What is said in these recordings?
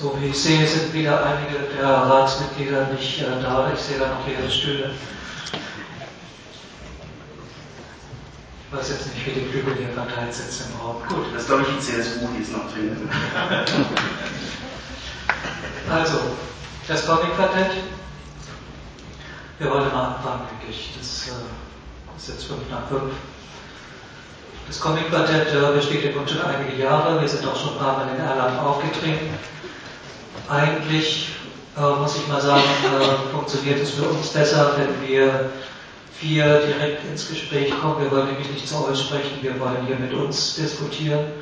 So wie ich sehe, sind wieder einige der Ratsmitglieder nicht äh, da. Ich sehe da noch leere Stühle. Ich weiß jetzt nicht, wie die Flügel hier verteilt sitzen im Raum. Gut, das ist, glaube ich, die CSU, die es noch drin Also, das Comic-Quartett. Wir wollen mal anfangen, wirklich. Das äh, ist jetzt fünf nach fünf. Das Comic-Quartett äh, besteht Grunde schon einige Jahre. Wir sind auch schon ein paar Mal in Erlangen aufgetreten. Eigentlich äh, muss ich mal sagen, äh, funktioniert es für uns besser, wenn wir vier direkt ins Gespräch kommen. Wir wollen nämlich nicht zu euch sprechen, wir wollen hier mit uns diskutieren.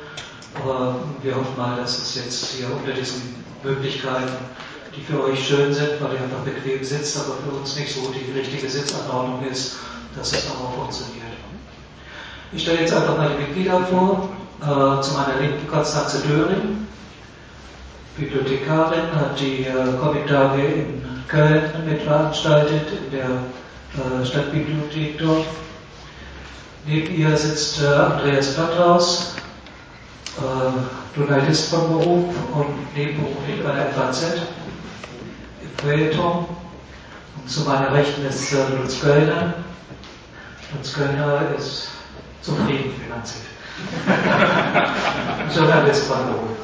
Aber wir hoffen mal, dass es jetzt hier unter diesen Möglichkeiten, die für euch schön sind, weil ihr einfach bequem sitzt, aber für uns nicht so die richtige Sitzanordnung ist, dass es auch funktioniert. Ich stelle jetzt einfach mal die Mitglieder vor. Äh, zu meiner Linken Konstanze Döring, Bibliothekarin, hat die äh, Comic-Tage in Köln mitveranstaltet, in der äh, Stadtbibliothek dort. Neben ihr sitzt äh, Andreas Platthaus, äh, Journalist von Beruf und nebenberuflich bei der FAZ im Feuilleton. Und zu meiner Rechten ist äh, Lutz Göllner. Lutz Göllner ist zufrieden finanziell. Journalist von Beruf.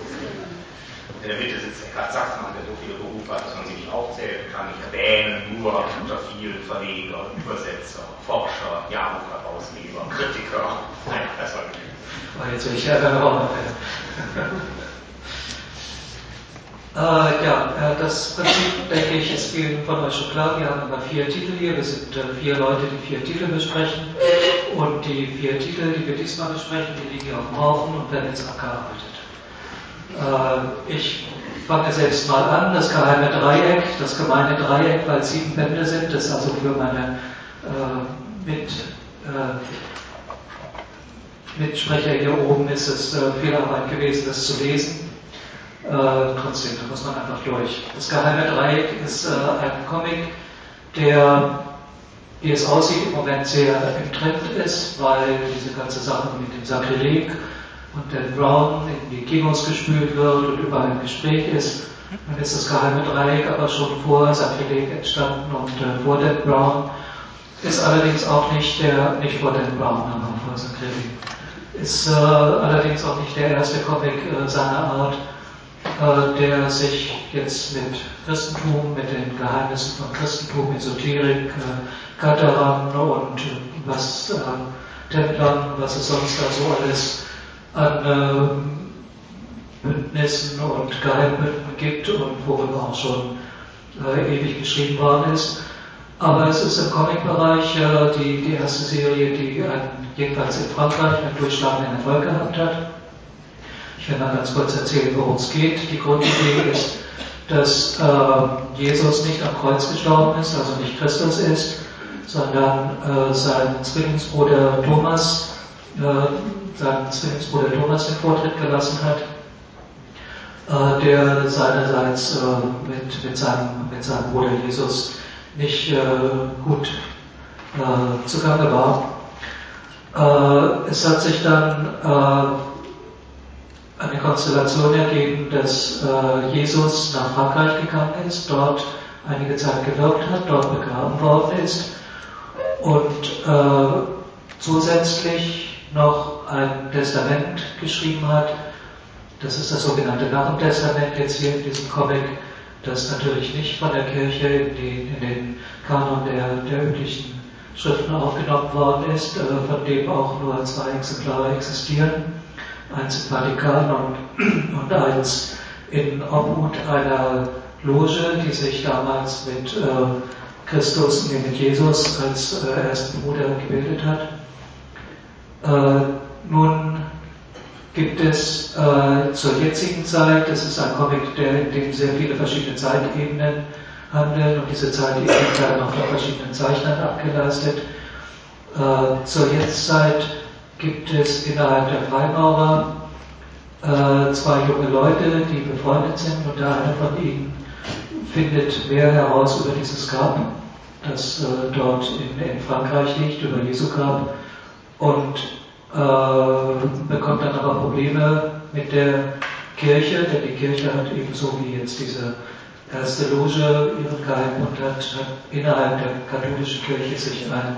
In der Mitte sitzt Eckhard Sachmann, der so viele Berufe hat, dass man sie nicht aufzählen kann. Ich erwähne nur unter vielen Verleger, Übersetzer, Forscher, Jahrbuchherausgeber, Kritiker. Nein, das war genügend. War jetzt will ich ja dann auch noch äh, ja, äh, das Prinzip, denke ich, ist vielen von euch schon klar. Wir haben immer vier Titel hier. Wir sind äh, vier Leute, die vier Titel besprechen. Und die vier Titel, die wir diesmal besprechen, die liegen hier auf dem Haufen und werden jetzt abgearbeitet. Äh, ich fange selbst mal an, das geheime Dreieck, das gemeine Dreieck, weil es sieben Bände sind, das ist also für meine äh, mit, äh, Mitsprecher hier oben ist es äh, viel Arbeit gewesen, das zu lesen. Äh, trotzdem, da muss man einfach durch. Das geheime Dreieck ist äh, ein Comic, der, wie es aussieht, im Moment sehr im Trend ist, weil diese ganze Sache mit dem Sakrileg und Dan Brown in die Kinos gespült wird und überall im Gespräch ist. Dann ist das geheime Dreieck aber schon vor Sakrileg entstanden und äh, vor Dan Brown ist allerdings auch nicht der, nicht vor Dan Brown, aber vor Sakrileg. Ist äh, allerdings auch nicht der erste Comic äh, seiner Art, der sich jetzt mit Christentum, mit den Geheimnissen von Christentum, Esoterik, äh, Kataran und äh, was äh, Templern, was es sonst da so alles an äh, Bündnissen und Geheimbünden gibt und worüber auch schon äh, ewig geschrieben worden ist. Aber es ist im Comic-Bereich äh, die, die erste Serie, die jedenfalls in Frankreich einen durchschlagenden Erfolg gehabt hat. Ich will mal ganz kurz erzählen, worum es geht. Die Grundidee ist, dass äh, Jesus nicht am Kreuz gestorben ist, also nicht Christus ist, sondern äh, sein Zwillingsbruder Thomas äh, seinen Zwillingsbruder Thomas den Vortritt gelassen hat, äh, der seinerseits äh, mit, mit, seinem, mit seinem Bruder Jesus nicht äh, gut zugange war. Es hat sich dann eine Konstellation ergeben, dass Jesus nach Frankreich gegangen ist, dort einige Zeit gewirkt hat, dort begraben worden ist und zusätzlich noch ein Testament geschrieben hat. Das ist das sogenannte Narrentestament jetzt hier in diesem Comic, das natürlich nicht von der Kirche in, die, in den Kanon der, der üblichen Schriften aufgenommen worden ist, äh, von dem auch nur zwei Exemplare existieren. Eins im Vatikan und, und eins in Obhut einer Loge, die sich damals mit äh, Christus, nee, mit Jesus als äh, ersten Bruder gebildet hat. Äh, nun gibt es äh, zur jetzigen Zeit, das ist ein Comic, der, in dem sehr viele verschiedene Zeitebenen handeln und diese Zeitebenen werden auch von verschiedenen Zeichnern abgeleistet. Äh, zur Jetztzeit gibt es innerhalb der Freimaurer äh, zwei junge Leute, die befreundet sind und der eine von ihnen findet mehr heraus über dieses Grab, das äh, dort in, in Frankreich liegt, über Jesu Grab und äh, bekommt dann aber Probleme mit der Kirche, denn die Kirche hat ebenso wie jetzt diese erste Loge ihren Geheimbund hat, hat innerhalb der katholischen Kirche sich ein,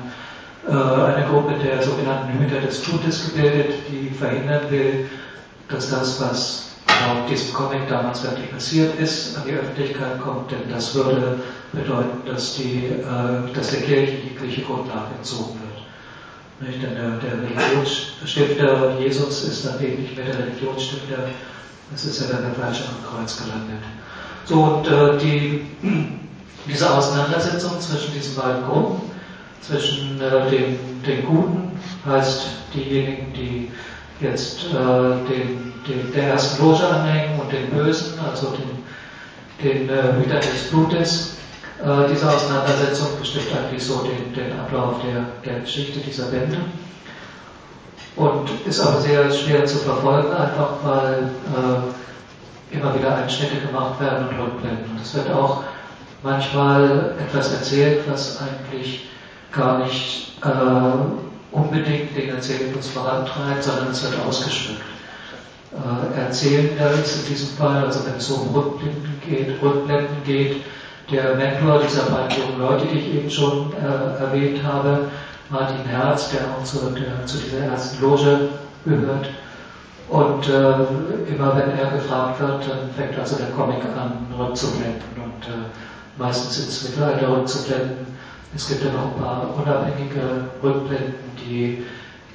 eine Gruppe der sogenannten Hüter des Todes gebildet, die verhindern will, dass das, was laut diesem Comic damals wirklich passiert ist, an die Öffentlichkeit kommt, denn das würde bedeuten, dass, die, äh, dass der Kirche jegliche Grundlage entzogen wird. Nicht? Denn der, der Religionsstifter Jesus ist dann eben nicht mehr der Religionsstifter, es ist ja dann der falsche am Kreuz gelandet. So, und äh, die, diese Auseinandersetzung zwischen diesen beiden Gruppen, zwischen äh, den, den Guten, heißt diejenigen, die jetzt äh, den, den, der ersten Loge anhängen und den Bösen, also den, den äh, Hütern des Blutes. Äh, diese Auseinandersetzung bestimmt eigentlich so den, den Ablauf der, der Geschichte dieser Bände und ist aber sehr schwer zu verfolgen, einfach weil äh, immer wieder Einschnitte gemacht werden und Rückblenden. Und es wird auch manchmal etwas erzählt, was eigentlich gar nicht äh, unbedingt den Erzählfluss vorantreibt, sondern es wird ausgeschmückt. Äh, Erzählender ist in diesem Fall, also wenn es um Rückblenden geht, Rückblenden geht, der Mentor dieser beiden jungen Leute, die ich eben schon äh, erwähnt habe, Martin Herz, der auch zu, der, zu dieser ersten Loge gehört. Und äh, immer wenn er gefragt wird, dann fängt also der Comic an, rückzublenden und äh, meistens ins Mittelalter rückzublenden. Es gibt ja noch ein paar unabhängige Rückblenden, die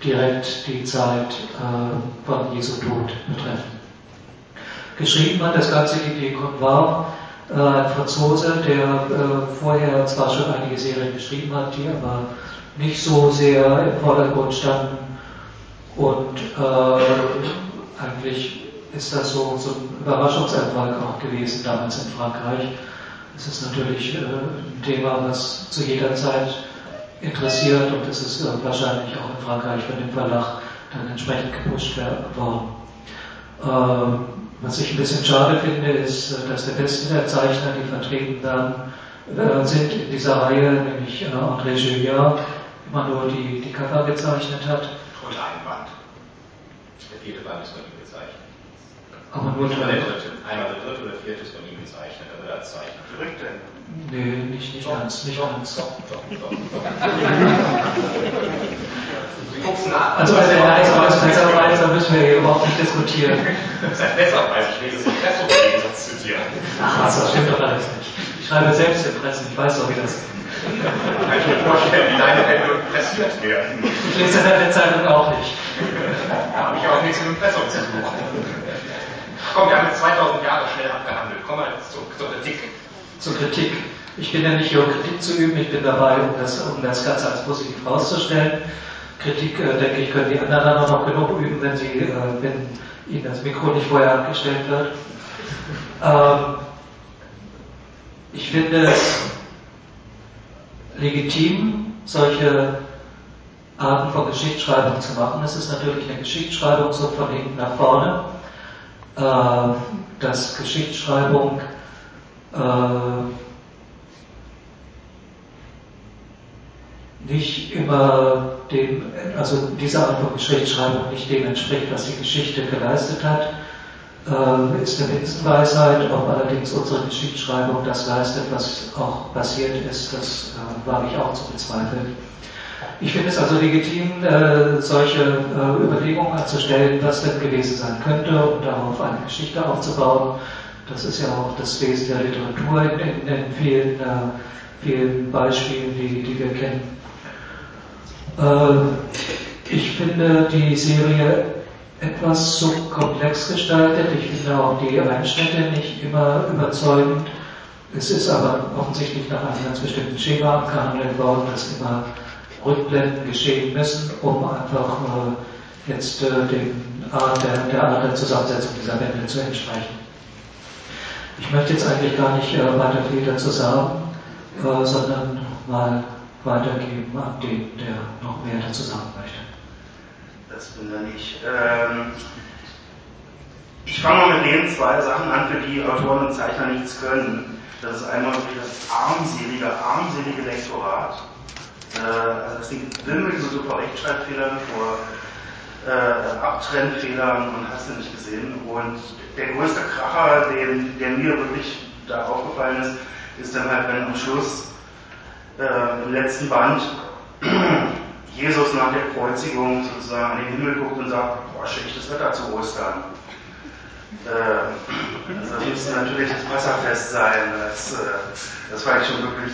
direkt die Zeit äh, von Jesu Tod betreffen. Geschrieben hat das Ganze die Convar, äh, ein Franzose, der äh, vorher zwar schon einige Serien geschrieben hat, die aber nicht so sehr im Vordergrund standen. Und äh, eigentlich ist das so, so ein Überraschungserfolg auch gewesen damals in Frankreich. Es ist natürlich äh, ein Thema, was zu jeder Zeit interessiert und es ist äh, wahrscheinlich auch in Frankreich von dem Verlag dann entsprechend gepusht worden. Ähm, was ich ein bisschen schade finde, ist, äh, dass der beste der Zeichner, die vertreten äh, sind in dieser Reihe, nämlich André Julliard, immer nur die, die Cover gezeichnet hat. Und ein Band. Der vierte Band ist von ihm gezeichnet. Aber nur der dritte. Einmal der dritte oder vierte ist von ihm gezeichnet, aber als Zeichner. Verrückt denn? Nee, nicht, nicht ganz, nicht ganz. Doch, doch, doch, doch. Also, wenn er eins was besser weiß, dann müssen wir hier überhaupt nicht diskutieren. Das ist besser, weiß ich lese das Impressum im Gegensatz zu dir. Ach was, das stimmt doch alles nicht. Ich schreibe selbst Impressen, ich weiß doch, wie das. Kann ich mir vorstellen, wie deine Hände pressiert werden. Ich lese in der Zeitung auch nicht. Da habe ich auch nichts im Impressum zu suchen. Komm, wir haben jetzt 2000 Jahre schnell abgehandelt. Komm mal zur, zur Kritik. Zur Kritik. Ich bin ja nicht hier, um Kritik zu üben, ich bin dabei, um das, um das Ganze als positiv rauszustellen. Kritik, äh, denke ich, können die anderen auch noch genug üben, wenn, sie, äh, wenn ihnen das Mikro nicht vorher abgestellt wird. Ähm, ich finde es legitim, solche Arten von Geschichtsschreibung zu machen. Es ist natürlich eine Geschichtsschreibung so von hinten nach vorne, äh, dass Geschichtsschreibung äh, nicht immer dem, also diese Art von Geschichtsschreibung nicht dem entspricht, was die Geschichte geleistet hat, äh, ist eine Binsenweisheit, ob allerdings unsere Geschichtsschreibung das leistet, was auch passiert ist, das äh, wage ich auch zu bezweifeln. Ich finde es also legitim, äh, solche äh, Überlegungen anzustellen, was denn gewesen sein könnte, um darauf eine Geschichte aufzubauen. Das ist ja auch das Wesen der Literatur in, in, in vielen, äh, vielen Beispielen, die, die wir kennen. Äh, ich finde die Serie etwas zu komplex gestaltet. Ich finde auch die Einschnitte nicht immer überzeugend. Es ist aber offensichtlich nach einem ganz bestimmten Schema abgehandelt worden, dass immer Rückblenden geschehen müssen, um einfach äh, jetzt äh, dem Art der, der Art der Zusammensetzung dieser Bände zu entsprechen. Ich möchte jetzt eigentlich gar nicht äh, weiter viel dazu sagen, äh, sondern mal weitergeben an den, der noch mehr dazu sagen möchte. Das bin dann ich. Ähm, ich fange mal mit den zwei Sachen an, für die Autoren und Zeichner nichts können. Das ist einmal das armselige, armselige Lektorat. Also das sind wirklich so super Rechtschreibfehler vor äh, Abtrennfehlern und hast du nicht gesehen. Und der größte Kracher, den, der mir wirklich da aufgefallen ist, ist dann halt, wenn am Schluss äh, im letzten Band Jesus nach der Kreuzigung sozusagen an den Himmel guckt und sagt, boah, schlechtes Wetter zu Ostern. Äh, also müsste natürlich das Passafest sein. Das, äh, das fand ich schon wirklich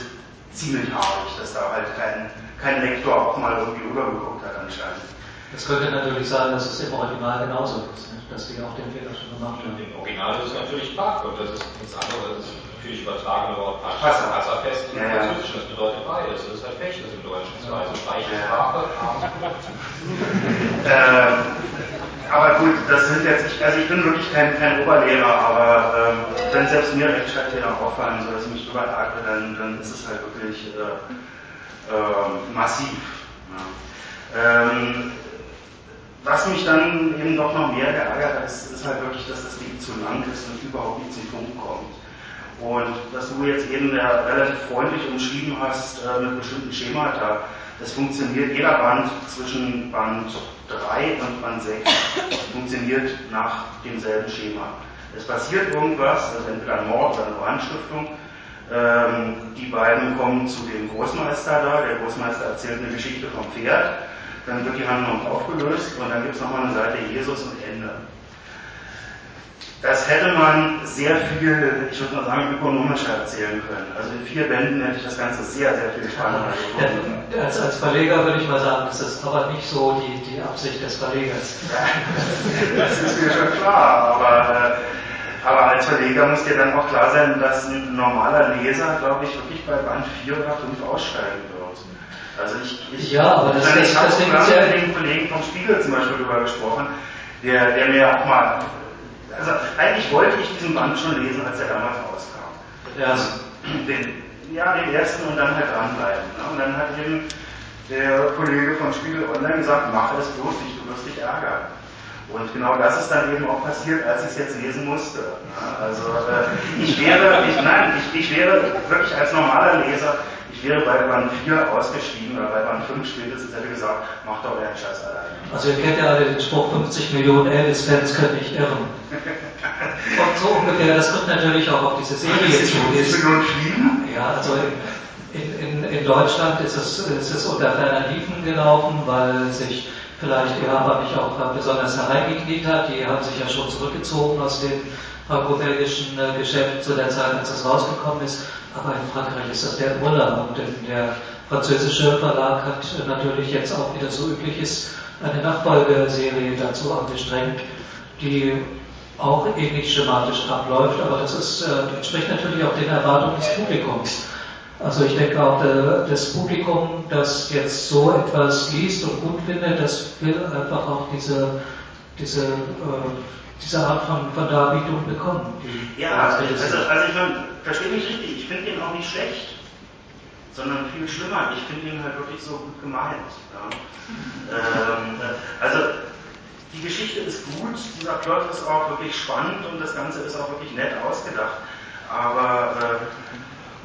ziemlich haarig, dass da halt kein, kein Lektor auch mal irgendwie rübergeguckt hat anscheinend. Es könnte natürlich sein, dass es im Original genauso ist, ne? dass die auch den Fehler schon gemacht haben. Im Original ist es natürlich Bach und das ist nichts anderes. Das ist natürlich übertragene Wort Pascha, Passafest im ja, Französischen. Das bedeutet beides. Das ist halt Pech, das im Deutschen. Das war also gleiche Sprache, ähm, aber gut, das sind jetzt, ich, also ich bin wirklich kein, kein Oberlehrer, aber ähm, wenn selbst mir Rechtschreibfehler auffallen, so dass ich mich drüber ärgere, dann, dann ist es halt wirklich äh, äh, massiv. Ja. Ähm, was mich dann eben doch noch mehr geärgert hat, ist, ist halt wirklich, dass das Ding zu lang ist und überhaupt nicht zum Punkt kommt. Und dass du jetzt eben ja relativ freundlich umschrieben hast äh, mit bestimmten Schemata, das funktioniert, jeder Band zwischen Band 3 und Band 6 funktioniert nach demselben Schema. Es passiert irgendwas, also entweder ein Mord oder eine Brandstiftung. Ähm, die beiden kommen zu dem Großmeister da, der Großmeister erzählt eine Geschichte vom Pferd dann wird die Handlung aufgelöst und dann gibt es nochmal eine Seite Jesus und Ende. Das hätte man sehr viel, ich würde mal sagen, ökonomischer erzählen können. Also in vier Bänden hätte ich das Ganze sehr, sehr viel spannender gefunden. Ja, als, als Verleger würde ich mal sagen, das ist aber nicht so die, die Absicht des Verlegers. das ist mir schon klar, aber, äh, aber als Verleger muss dir dann auch klar sein, dass ein normaler Leser, glaube ich, wirklich bei Band 4 oder 5 aussteigen wird. Also ich, ich, ja, aber das, ich habe sogar mit dem Kollegen vom Spiegel zum Beispiel darüber gesprochen, der, der mir auch mal, also eigentlich wollte ich diesen Band schon lesen, als er damals rauskam. Ja. Also, den, ja, den ersten und dann halt dranbleiben. Ne? Und dann hat eben der Kollege vom Spiegel Online gesagt, mach es bloß nicht, du wirst dich ärgern. Und genau das ist dann eben auch passiert, als ich es jetzt lesen musste. Ne? Also äh, ich wäre, ich, nein, ich, ich wäre wirklich als normaler Leser ich wäre bei Band 4 ausgestiegen oder bei Band 5 spätestens hätte gesagt, macht doch euren Scheiß alleine. Also ihr kennt ja alle den Spruch, 50 Millionen Elvis-Fans können nicht irren. Und so ungefähr, das kommt natürlich auch auf diese Serie zu. 50 Millionen fliegen? Ja, also in, in, in Deutschland ist es, ist es unter ferner Liefen gelaufen, weil sich vielleicht die Haber nicht auch besonders hereingekniet hat. Die haben sich ja schon zurückgezogen aus dem franco-belgischen äh, Geschäft zu der Zeit, als es rausgekommen ist. Aber in Frankreich ist das der Brüller und der französische Verlag hat natürlich jetzt auch, wie das so üblich ist, eine Nachfolgeserie dazu angestrengt, die auch ähnlich schematisch abläuft, aber das ist, äh, entspricht natürlich auch den Erwartungen des Publikums. Also ich denke auch, äh, das Publikum, das jetzt so etwas liest und gut findet, das will einfach auch diese, diese äh, diese Art von, von Darbietung bekommen. Ja, also, also ich meine, verstehe mich richtig, ich finde ihn auch nicht schlecht, sondern viel schlimmer, ich finde ihn halt wirklich so gut gemeint. Ja. ähm, also die Geschichte ist gut, dieser Plot ist auch wirklich spannend und das Ganze ist auch wirklich nett ausgedacht. Aber äh,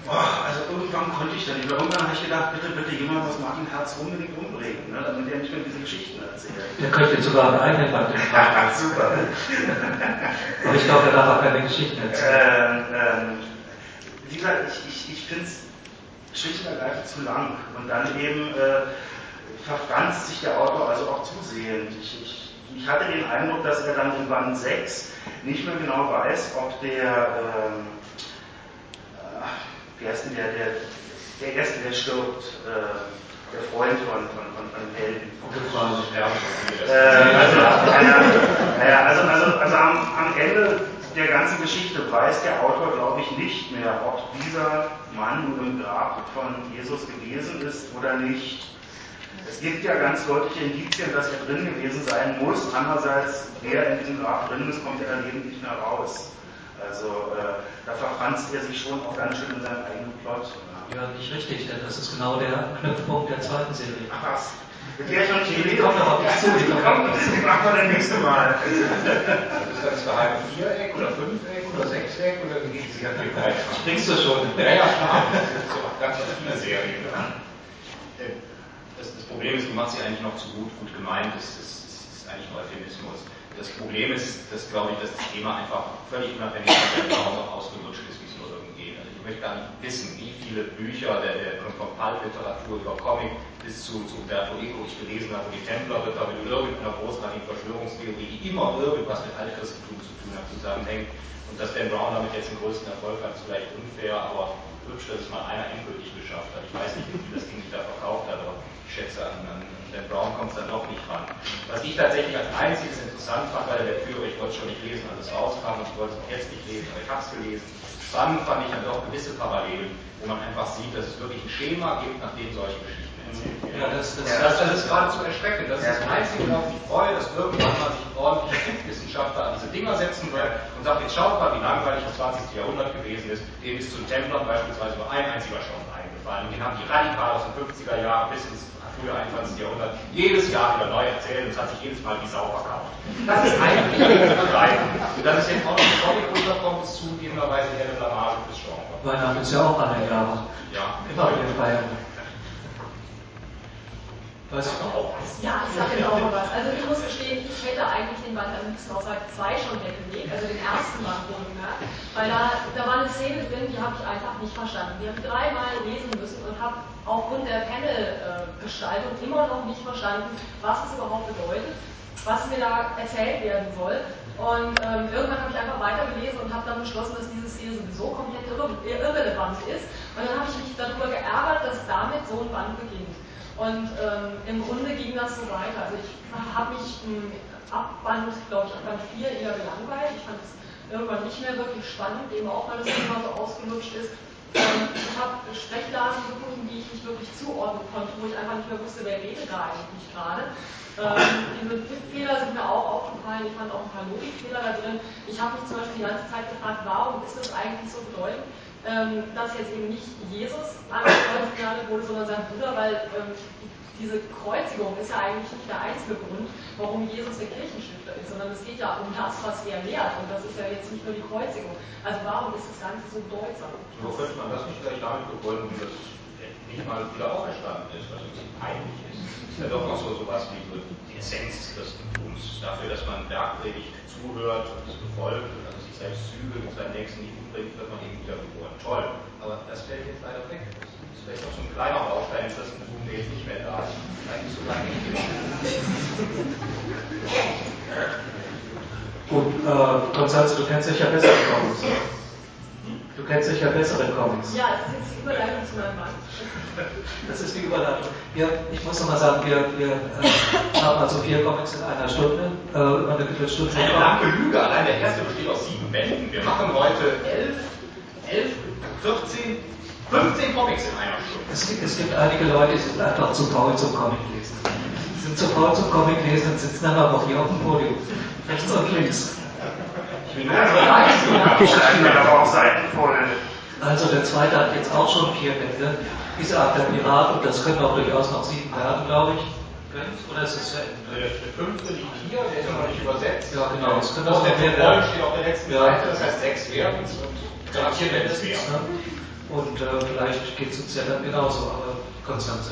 Boah, also irgendwann konnte ich dann nicht. Irgendwann habe ich gedacht, bitte, bitte jemand muss Martin Herz unbedingt umbringen, ne, damit er nicht mehr diese Geschichten erzählt. Der könnte jetzt sogar einen eigenen Band ja, Super. Aber ich glaube, er darf auch keine Geschichten erzählen. Ähm, ähm, wie gesagt, ich, ich, ich finde es schlicht und ergreifend zu lang. Und dann eben äh, verfranst sich der Autor also auch zusehend. Ich, ich, ich hatte den Eindruck, dass er dann in Band 6 nicht mehr genau weiß, ob der ähm, wie heißt denn der, der, der Erste, der stirbt, äh, der Freund von, von, von, von Helden. Äh, also, naja, also, also, also am, am Ende der ganzen Geschichte weiß der Autor, glaube ich, nicht mehr, ob dieser Mann im Grab von Jesus gewesen ist oder nicht. Es gibt ja ganz deutliche Indizien, dass er drin gewesen sein muss. Andererseits, wer in diesem Grab drin ist, kommt ja daneben nicht mehr raus. Also äh, da verfranst er sich schon auch ganz schön in seinem eigenen Plot. Ja, nicht richtig, denn das ist genau der Knüpfpunkt der zweiten Serie. Ach was. Mit der schon die Idee kommt aber nicht zu. Die kommt, die machen wir das nächste Mal. Ist das geheime Viereck oder Fünfeck oder Sechseck oder wie geht es hier weiter? Springst du schon? Ja, ja, klar. Das sind so ganz viele Serien. Das, das Problem ist, du machst sie eigentlich noch zu gut, gut gemeint. Es ist, ist eigentlich Das Problem ist, dass, glaube ich, dass das Thema einfach völlig unabhängig von der noch ausgelutscht ist, wie es nur irgendwie geht. Also ich möchte gar nicht wissen, wie viele Bücher der, der von Pulp-Literatur über Comic bis zu, zu Umberto Eco ich gelesen habe, die Templer-Ritter mit irgendeiner großartigen Verschwörungstheorie, die immer irgendwas mit Altchristentum zu tun hat, zusammenhängt. Und dass Dan Brown damit jetzt den größten Erfolg hat, ist vielleicht unfair, aber hübsch, dass es mal einer endgültig geschafft hat. Ich weiß nicht, wie das Ding nicht da verkauft hat, aber ich schätze an, an Dan Brown kommt es dann doch nicht ran. Was ich tatsächlich als einziges interessant fand bei der Lektüre, ich wollte es schon nicht lesen, als es rauskam, und ich wollte es auch jetzt nicht lesen, aber ich habe es gelesen. Spannend fand ich dann doch gewisse Parallelen, wo man einfach sieht, dass es wirklich ein Schema gibt, nach dem solche Geschichten erzählt werden. Ja, das, das, das, das ist geradezu erschreckend. Das ist das Einzige, worauf ich freue, dass irgendwann mal sich ordentlich Wissenschaftler an diese Dinger setzen wird und sagt, jetzt schaut mal, wie langweilig das 20. Jahrhundert gewesen ist. Dem ist zu Templern beispielsweise nur ein einziger Schaum eingefallen. Den haben die radikal aus den 50er Jahren bis ins frühe 21. Jahrhundert jedes Jahr wieder neu erzählt und es hat sich jedes Mal wie Sau verkauft. Das ist eigentlich nicht zu begreifen. Dass es jetzt auch noch Comic runterkommt, ist zugegebenerweise eher eine Blamage fürs Genre. Weihnachten ist ja auch alle Jahre. Ja. Immer wieder Weißt du auch? Ja, ich sage jetzt auch mal was. Also ich muss gestehen, ich hätte eigentlich den Band am liebsten auf Seite 2 schon weggelegt, also den ersten Band wohlgemerkt, weil da, da war eine Szene drin, die habe ich einfach nicht verstanden. Die habe ich dreimal lesen müssen und habe aufgrund der Panel-Gestaltung immer noch nicht verstanden, was es überhaupt bedeutet, was mir da erzählt werden soll. Und ähm, irgendwann habe ich einfach weitergelesen und habe dann beschlossen, dass diese Szene sowieso komplett irre irrelevant ist. Und dann habe ich mich darüber geärgert, dass damit so ein Band beginnt. Und ähm, im Grunde ging das so weiter. Also ich habe mich ähm, ab Band, glaube ich, ab Band 4 eher gelangweilt. Ich fand es irgendwann nicht mehr wirklich spannend, eben auch weil das Thema so ausgelutscht ist. Ähm, ich habe Sprechblasen gefunden, die ich nicht wirklich zuordnen konnte, wo ich einfach nicht mehr wusste, wer redet da eigentlich gerade. Ähm, diese Tippfehler sind mir auch aufgefallen. Ich fand auch ein paar Logikfehler da drin. Ich habe mich zum Beispiel die ganze Zeit gefragt, warum ist das eigentlich so bedeutend? Ähm, dass jetzt eben nicht Jesus angekreuzigt wurde, sondern sein Bruder, weil ähm, diese Kreuzigung ist ja eigentlich nicht der einzige Grund, warum Jesus der Kirchenstifter ist, sondern es geht ja um das, was er lehrt und das ist ja jetzt nicht nur die Kreuzigung. Also warum ist das Ganze so bedeutsam? So könnte man das nicht gleich damit begründen, dass nicht mal wieder auferstanden ist, was uns peinlich ist. Es ist ja doch noch so sowas wie die Essenz des Christentums, dafür, dass man Bergpredigt zuhört und es befolgt und also sich selbst zügelt und seinen Nächsten nicht umbringt, wird man eben wiedergeboren. Toll. Aber das fällt jetzt leider weg. Das ist vielleicht auch so ein kleiner Baustein im Christentum, der jetzt nicht mehr da ist. Eigentlich so lange nicht Gut, äh, Konstanze, du kennst dich ja besser aus. Du kennst sicher bessere Comics. Ja, das ist jetzt die Überleitung zu meinem Mann. Das ist die Überleitung. Wir, ich muss nochmal sagen, wir, wir äh, haben also vier Comics in einer Stunde, äh, über eine Viertelstunde. Eine lange Lüge, allein der erste besteht aus sieben Bänden. Wir machen heute elf, elf, 14, 15 Comics in einer Stunde. Es, es gibt einige Leute, die sind einfach zu faul zum Comic lesen. Die sind zu faul zum Comic lesen und sitzen dann aber hier auf dem Podium. Rechts und links. Also der zweite hat jetzt auch schon vier Bände. Diese Art der Pirat, und das können auch durchaus noch sieben werden, glaube ich. Oder ist es der, der fünfte liegt hier, der ist noch nicht übersetzt. Ja, genau. Das könnte auch der mehr werden. steht auf der letzten ja. Seite, das heißt sechs werden und garantiert mindestens. Ne? Und äh, vielleicht geht es uns ja dann genauso, aber Konstanze.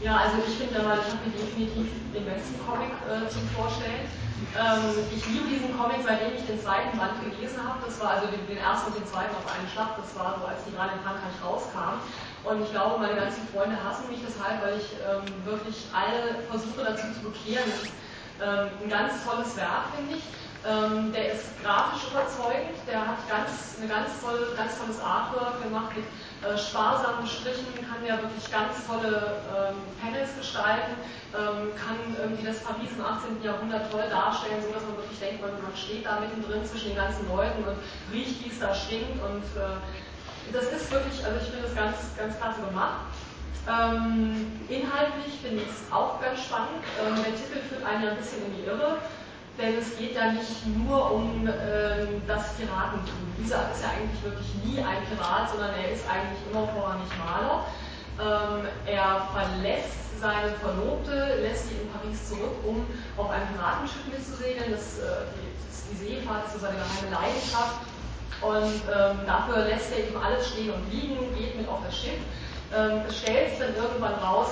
Ja, also ich finde mal, ich habe mir definitiv den besten Comic äh, zum Vorstellen. Ähm, ich liebe diesen Comic, seitdem ich den zweiten Band gelesen habe. Das war also den, den, ersten und den zweiten auf einen Schlag. Das war so, als die gerade in Frankreich rauskamen. Und ich glaube, meine ganzen Freunde hassen mich deshalb, weil ich ähm, wirklich alle versuche dazu zu bekehren. Das ist ähm, ein ganz tolles Werk, finde ich. Ähm, der ist grafisch überzeugend, der hat ganz, eine ganz, tolle, ganz tolles Artwork gemacht mit äh, sparsamen Strichen, kann ja wirklich ganz tolle ähm, Panels gestalten, ähm, kann irgendwie das Paris im 18. Jahrhundert toll darstellen, so dass man wirklich denkt, man, man steht da mittendrin zwischen den ganzen Leuten und riecht, wie es da stinkt und äh, das ist wirklich, also ich finde das ganz, ganz klasse gemacht. Ähm, inhaltlich finde ich es auch ganz spannend. Ähm, der Titel führt einen ja ein bisschen in die Irre denn es geht ja nicht nur um ähm, das Piratentum. Dieser ist ja eigentlich wirklich nie ein Pirat, sondern er ist eigentlich immer vorrangig Maler. Ähm, er verlässt seine Verlobte, lässt sie in Paris zurück, um auf einem Piratenschiff mitzusegeln. Das, äh, die, das, die Seefahrt ist so seine geheime Leidenschaft. Und ähm, dafür lässt er eben alles stehen und liegen, geht mit auf das Schiff. Ähm, stellt sich dann irgendwann raus,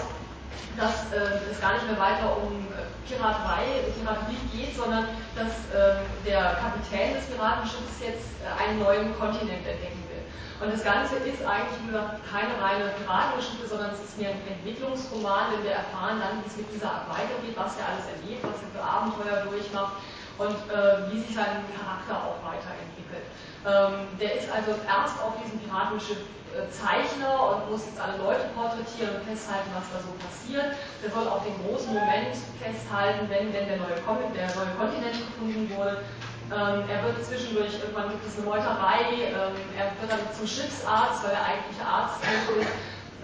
dass äh, es gar nicht mehr weiter um äh, Piraterei, Piraterie geht, sondern dass äh, der Kapitän des Piratenschiffes jetzt äh, einen neuen Kontinent entdecken will. Und das Ganze ist eigentlich, wie gesagt, keine reine Piratengeschichte, sondern es ist mehr ein Entwicklungsroman, denn wir erfahren dann, wie es mit dieser Art weitergeht, was er alles erlebt, was er für Abenteuer durchmacht und äh, wie sich sein Charakter auch weiterentwickelt. Ähm, der ist also erst auf diesem Piratenschiff äh, Zeichner und muss jetzt alle Leute porträtieren und festhalten, was da so passiert. Der soll auch den großen Moment festhalten, wenn denn der neue, der neue Kontinent gefunden wurde. Ähm, er wird zwischendurch, irgendwann gibt es eine Meuterei, ähm, er wird dann zum Schiffsarzt, weil er eigentlich Arzt ist.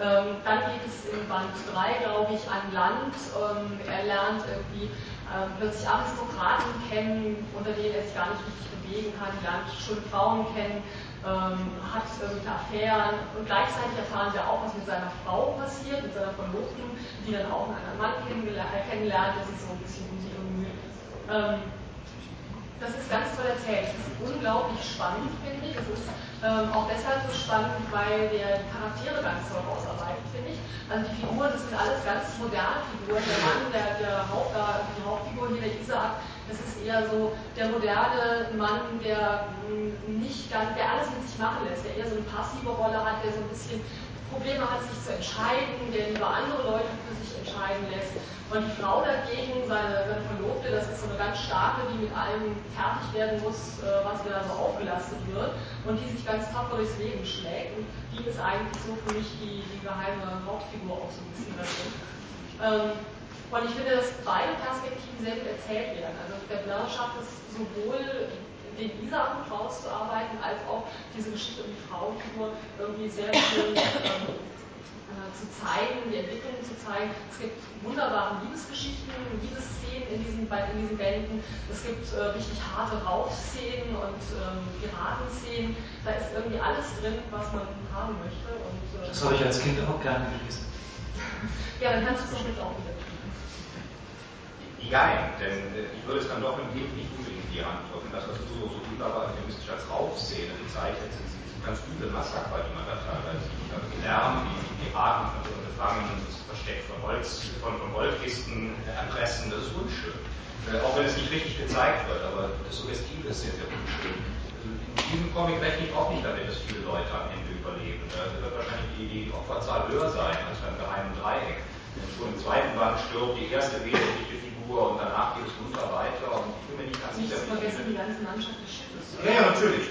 Ähm, dann geht es in Band 3, glaube ich, an Land. Ähm, er lernt irgendwie ähm, plötzlich Aristokraten kennen, unter denen er sich gar nicht richtig bewegen kann, lernt schöne Frauen kennen, ähm, hat irgendwelche Affären und gleichzeitig erfahren wir auch, was mit seiner Frau passiert, mit seiner Verlobten, die dann auch einen anderen Mann kennenlernt, der sich so ein bisschen um bemüht. Ähm, das ist ganz toll erzählt. Das ist unglaublich spannend, finde ich. Es ist ähm, auch deshalb so spannend, weil der die Charaktere ganz toll ausarbeitet, finde ich. Also die Figuren, das sind alles ganz moderne Figuren. Der Mann, der, der Haupt, die Hauptfigur hier, der Isaac, das ist eher so der moderne Mann, der mm, nicht ganz, der alles mit sich machen lässt, der eher so eine passive Rolle hat, der so ein bisschen Probleme hat, sich zu entscheiden, der lieber andere Leute für sich entscheiden lässt. Und die Frau dagegen, seine, seine Verlobte, das ist so eine ganz starke, die mit allem fertig werden muss, äh, was ihr da so aufgelastet wird und die sich ganz tapfer durchs Leben schlägt. Und die ist eigentlich so für mich die, die geheime Hauptfigur auch so ein bisschen da. Ähm, und ich finde, dass beide Perspektiven sehr gut erzählt werden. Also der Blanc schafft es sowohl den Isar gut rauszuarbeiten, als auch diese Geschichte um die Frauenfigur irgendwie sehr schön ähm, äh, zu zeigen, die Entwicklung zu zeigen. Es gibt wunderbare Liebesgeschichten, Liebesszenen in diesen, in diesen Bänden. Es gibt äh, richtig harte Raufszenen und ähm, Piratenszenen. Da ist irgendwie alles drin, was man haben möchte. Und, äh, das habe ich als Kind auch gerne gelesen. ja, dann kannst du es doch jetzt auch wieder Ja, denn äh, ich würde es dann doch im Leben nicht unbedingt in die Hand drücken. Das, was du so, wunderbar optimistisch als Raufszene bezeichnet, sind, ganz üble Massaker, die man da teilweise sieht. Also die Lärm, die, Piraten von Gefangenen, das Versteck von Holz, von, von Goldkisten erpressen, das ist unschön. Äh, auch wenn es nicht richtig gezeigt wird, aber das Suggestive ist sehr, sehr unschön. Also in diesem Comic rechne ich auch nicht damit, dass viele Leute am Ende überleben. Da wird wahrscheinlich die, die Opferzahl höher sein als beim geheimen Dreieck. Schon im zweiten Band stirbt die erste wesentliche Figur und danach geht es munter weiter und ich bin mir nicht ganz sicher. Nicht vergessen die ganze Mannschaft des Schiffes. Ja, ja, natürlich.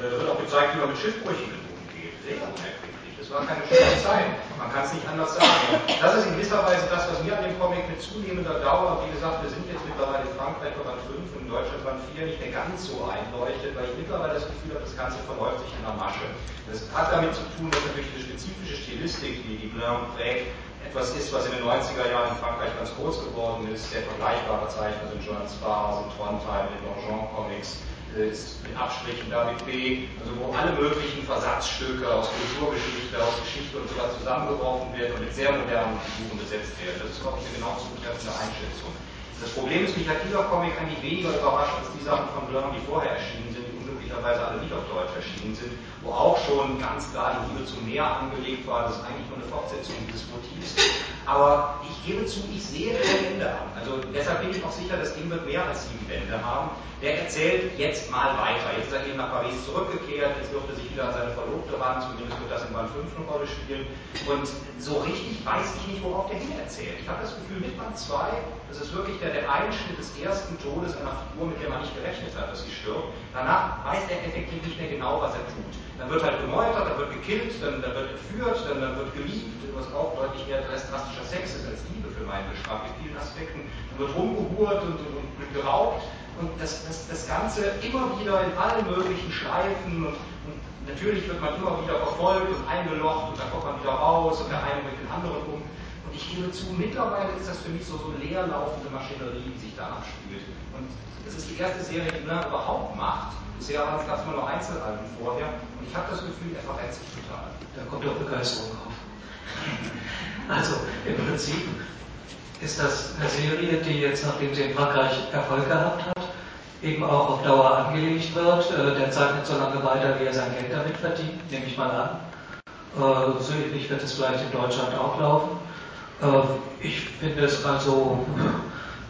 Da wird auch gezeigt, wie man mit Schiffbrüchigen umgeht. Sehr unerquicklich. Das war keine schöne Zeit. Man kann es nicht anders sagen. Das ist in gewisser Weise das, was mir an dem Comic mit zunehmender Dauer, wie gesagt, wir sind jetzt mittlerweile in Frankreich bei Band 5 und in Deutschland Band 4 nicht mehr ganz so einleuchtet, weil ich mittlerweile das Gefühl habe, das Ganze verläuft sich in der Masche. Das hat damit zu tun, dass natürlich diese spezifische Stilistik, die die Blanc prägt, etwas ist, was in den 90er Jahren in Frankreich ganz groß geworden ist. Der vergleichbare Zeichner sind Joan Spars, sind Trondheim, den Donjon Comics, ist mit Abstrichen David B., also wo alle möglichen Versatzstücke aus Kulturgeschichte, aus Geschichte und sowas zusammengeworfen werden und mit sehr modernen Figuren besetzt werden. Das ist, glaube ich, eine genau zutreffende Einschätzung. Das Problem ist, mich hat dieser Comic eigentlich weniger überrascht als die Sachen von Blanc, die vorher erschienen sind, die unglücklicherweise alle Deutsch erschienen sind, wo auch schon ganz klar die Liebe zum Meer angelegt war. Das ist eigentlich nur eine Fortsetzung dieses Motivs. Aber ich gebe zu, ich sehe kein Ende an. Also deshalb bin ich auch sicher, das Ding wird mehr als sieben Bände haben. Der erzählt jetzt mal weiter. Jetzt ist er eben nach Paris zurückgekehrt, jetzt er sich wieder an seine Verlobte ran, zumindest wird das in Band 5 eine Rolle spielen. Und so richtig weiß ich nicht, worauf der hin erzählt. Ich habe das Gefühl, mit Band 2, das ist wirklich der, der Einschnitt des ersten Todes einer Figur, mit der man nicht gerechnet hat, dass sie stirbt. Danach weiß er effektiv nicht mehr genau, was er tut. Dann wird halt gemeutert, dann wird gekillt, dann, dann wird entführt, dann, dann wird geliebt, was auch deutlich eher drastischer Sex ist als Liebe für meinen Geschmack in vielen Aspekten. Dann wird rumgehurt und, und, und geraubt und das, das, das Ganze immer wieder in allen möglichen Schleifen und, und natürlich wird man immer wieder verfolgt und eingelocht und dann kommt man wieder raus und der eine mit den anderen um. Und ich gebe zu, mittlerweile ist das für mich so, so leerlaufende Maschinerie, die sich da abspielt. Und das ist die erste Serie, die Blanc überhaupt macht. Bisher gab es nur noch Einzelalben vorher und ich habe das Gefühl, er verrennt sich total. Da kommt doch Begeisterung auf. Also im Prinzip ist das eine Serie, die jetzt, nachdem sie in Frankreich Erfolg gehabt hat, eben auch auf Dauer angelegt wird. Äh, der zeichnet so lange weiter, wie er sein Geld damit verdient, nehme ich mal an. Äh, so ähnlich wird es vielleicht in Deutschland auch laufen. Äh, ich finde es also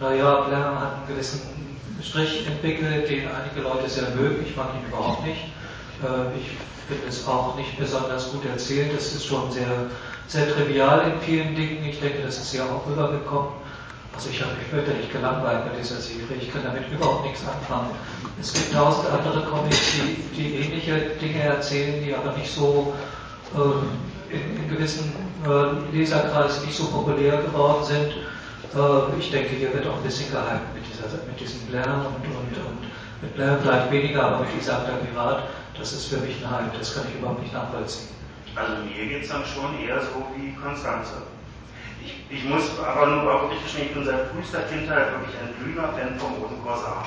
naja, Blair hat einen gewissen Strich entwickelt, den einige Leute sehr mögen. Ich mag ihn überhaupt nicht. Äh, ich finde es auch nicht besonders gut erzählt. Es ist schon sehr, sehr trivial in vielen Dingen. Ich denke, das ist ja auch rübergekommen. Also ich habe mich fürchterlich gelangweilt bei dieser Serie. Ich kann damit überhaupt nichts anfangen. Es gibt tausend andere Comics, die, die ähnliche Dinge erzählen, die aber nicht so äh, in, gewissen äh, Leserkreisen nicht so populär geworden sind. Äh, ich denke, hier wird auch ein bisschen gehypt mit, dieser, mit diesem Blair und, und, und mit Blair vielleicht weniger, aber mit Isaac der Pirat, das ist für mich ein Hype. Das kann ich überhaupt nicht nachvollziehen. Also mir geht es dann schon eher so wie Konstanze. Ich, ich muss aber nur auch wirklich gestehen, ich bin seit frühester Kindheit wirklich ein glühender Fan vom Roten Korsar.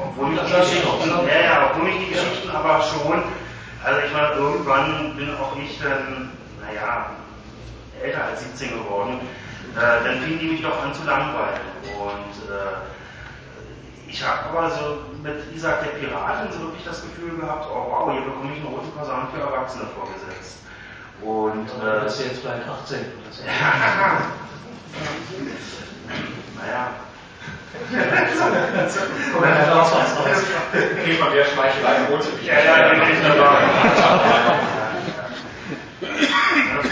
Obwohl ich die Geschichten, ja, ja, obwohl ich die Geschichten aber schon, also ich meine, irgendwann bin auch ich dann, naja, älter als 17 geworden, äh, dann fingen die mich doch an zu langweilen. Und äh, ich habe aber so mit Isaac der Piratin so wirklich das Gefühl gehabt, oh wow, hier bekomme ich einen roten Fasan für Erwachsene vorgesetzt. Und äh, das ist jetzt vielleicht 18 oder so. naja. Mal,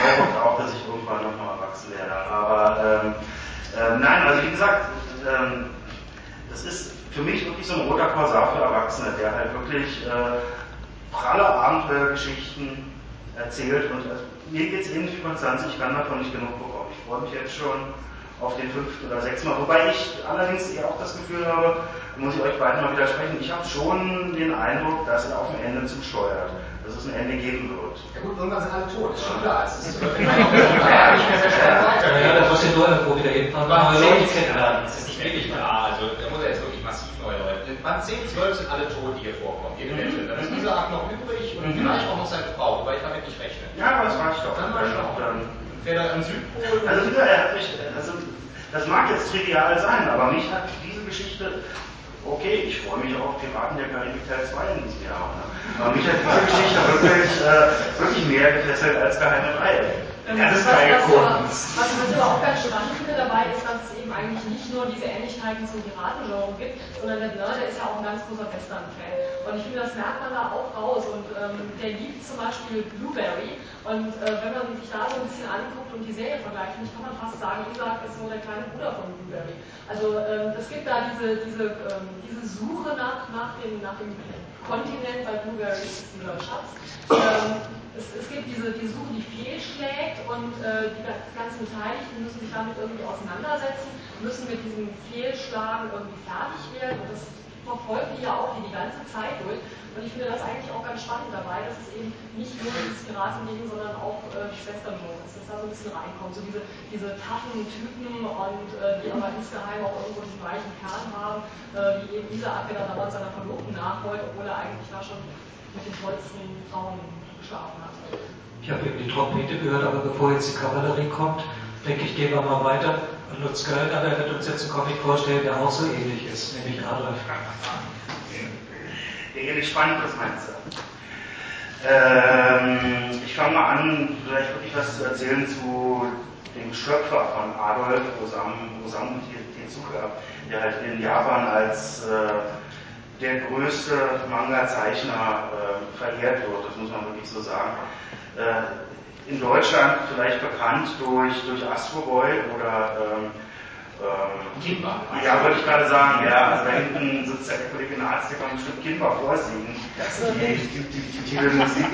der ich auch, dass ich irgendwann nochmal erwachsen werde. Aber ähm, ähm, nein, also wie gesagt, ähm, das ist für mich wirklich so ein roter Korsar für Erwachsene, der halt wirklich äh, pralle Abenteuergeschichten erzählt und also, mir geht es ähnlich wie Konstanze, ich kann davon nicht genug bekommen. Ich freue mich jetzt schon auf den fünften oder sechsten Mal, wobei ich allerdings eher auch das Gefühl habe, muss ich euch beiden mal widersprechen, ich habe schon den Eindruck, dass er auf dem Ende zum steuert, dass es ein Ende geben wird. Ja gut, irgendwann sind alle tot, ist schon klar. Es ist nicht mehr sehr schnell weiter. Ja, da muss ich nur irgendwo wieder hinfahren. Neue Leute kennenlernen, das ist nicht wirklich klar. Also da muss er jetzt wirklich massiv neue Leute. Wann 10, 12 sind alle tot, die hier vorkommen, jede Menschen. Dann ist dieser Akt noch übrig und vielleicht auch noch seine Frau, weil ich damit nicht rechne. Ja, aber das reicht doch. Dann mal schauen. Wer da am Südpol. Also wieder, er hat mich, das mag jetzt trivial sein, aber mich hat diese Geschichte, okay, ich freue mich auch auf Piraten der Karibik Teil 2 in diesem Jahr, ne? aber mich hat diese Geschichte wirklich, äh, wirklich mehr gefesselt als Geheime 3 ja, das ist keine Kunst. Was, was ich aber auch ganz spannend finde dabei, ist, dass es eben eigentlich nicht nur diese Ähnlichkeiten zum Piratengenre gibt, sondern der Blur, der ist ja auch ein ganz großer Western-Fan. Und ich finde, das merkt man da auch raus. Und ähm, der liebt zum Beispiel Blueberry. Und äh, wenn man sich da so ein bisschen anguckt und die Serie vergleicht, kann man fast sagen, Isaac ist so der kleine Bruder von Blueberry. Also ähm, es gibt da diese, diese, ähm, diese Suche nach, nach, dem, nach dem Kontinent, weil Blueberry ist dieser Schatz. Ähm, es, es, gibt diese, die Suche, die fehlschlägt und äh, die ganzen Beteiligten müssen sich damit irgendwie auseinandersetzen, müssen mit diesem Fehlschlagen irgendwie fertig werden und das verfolgt die ja auch die, die ganze Zeit durch. Und ich finde das eigentlich auch ganz spannend dabei, dass es eben nicht nur dieses Piratending, sondern auch äh, die Schwesternmode ist, dass da so ein bisschen reinkommt. So diese, diese taffen Typen und äh, die aber insgeheim auch irgendwo diesen weichen Kern haben, äh, wie eben Isaac, der da dauernd seiner Verlobten nachholt, obwohl er eigentlich da schon mit den tollsten Frauen geschlafen hat. Ich habe eben die Trompete gehört, aber bevor jetzt die Kavallerie kommt, denke ich, gehen wir mal weiter. Und Lutz Göllner, der wird uns jetzt einen Comic vorstellen, der auch so ähnlich ist, nämlich Adolf. Der ähnlich spannend ist, meinst du? Ähm, ich fange mal an, vielleicht wirklich was zu erzählen zu dem Schöpfer von Adolf, Osamu, Osamu Tezuka, der halt in Japan als äh, der größte Manga-Zeichner äh, verehrt wird, das muss man wirklich so sagen. Äh, in Deutschland vielleicht bekannt durch, durch Astro Boy oder ähm, ähm. Ja, wollte ich gerade sagen, ja. Also da hinten sitzt der Kollege Arzt, der kann bestimmt Kimba vorsingen. Die, die, die, die Titelmusik.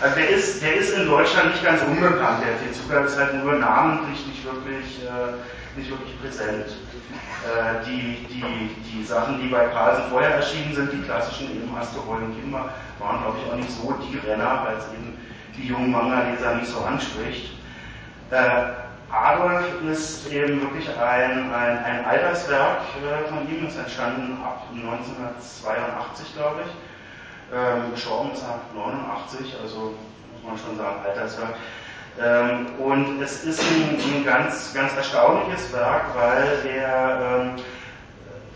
Also der ist, der ist in Deutschland nicht ganz unbekannt. Der Tezuka ist halt nur namentlich nicht wirklich, äh, nicht wirklich präsent. Äh, die, die, die Sachen, die bei Carlsen vorher erschienen sind, die klassischen eben Asteroid und Kimba, waren glaube ich auch nicht so die Renner, weil es eben die jungen Manga-Leser nicht so anspricht. Äh, Adolf ist eben wirklich ein, ein, ein Alterswerk äh, von ihm, ist entstanden ab 1982, glaube ich. Ähm, gestorben ist er 89, also muss man schon sagen, Alterswerk. Ähm, und es ist ein, ein, ganz, ganz erstaunliches Werk, weil er ähm,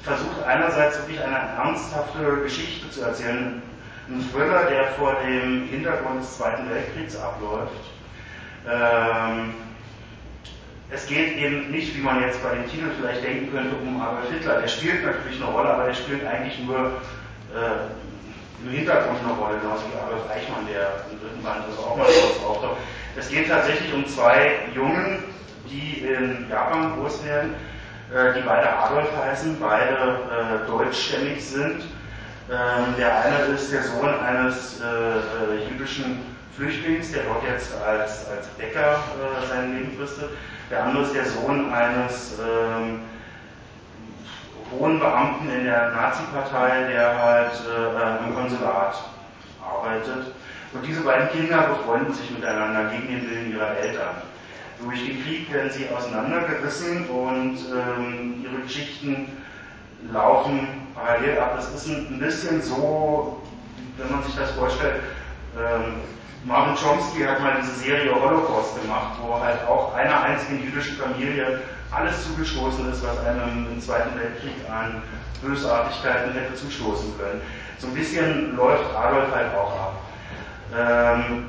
versucht einerseits wirklich eine ernsthafte Geschichte zu erzählen. Ein Thriller, der vor dem Hintergrund des Zweiten Weltkriegs abläuft. Ähm, es geht eben nicht, wie man jetzt bei dem Titel vielleicht denken könnte, um Adolf Hitler. Der spielt natürlich eine Rolle, aber der spielt eigentlich nur äh, im Hintergrund eine Rolle, genauso wie Adolf Eichmann, der im dritten Band also auch mal kurz auftaucht. Es geht tatsächlich um zwei Jungen, die in Japan groß werden, äh, die beide Adolf heißen, beide äh, deutschstämmig sind. Ähm, der eine ist der Sohn eines äh, äh jüdischen Flüchtlings, der dort jetzt als, als Bäcker äh, sein Leben fristet. Der andere ist der Sohn eines ähm, hohen Beamten in der Nazi-Partei, der halt äh, im Konsulat arbeitet. Und diese beiden Kinder befreunden sich miteinander gegen den Willen ihrer Eltern. Durch den Krieg werden sie auseinandergerissen und ähm, ihre Geschichten laufen parallel ab. Das ist ein, bisschen so, wenn man sich das vorstellt, ähm, Marvin Chomsky hat mal diese Serie Holocaust gemacht, wo halt auch einer einzigen jüdischen Familie alles zugestoßen ist, was einem im Zweiten Weltkrieg an Bösartigkeiten hätte zustoßen können. So ein bisschen läuft Adolf halt auch ab. Ähm,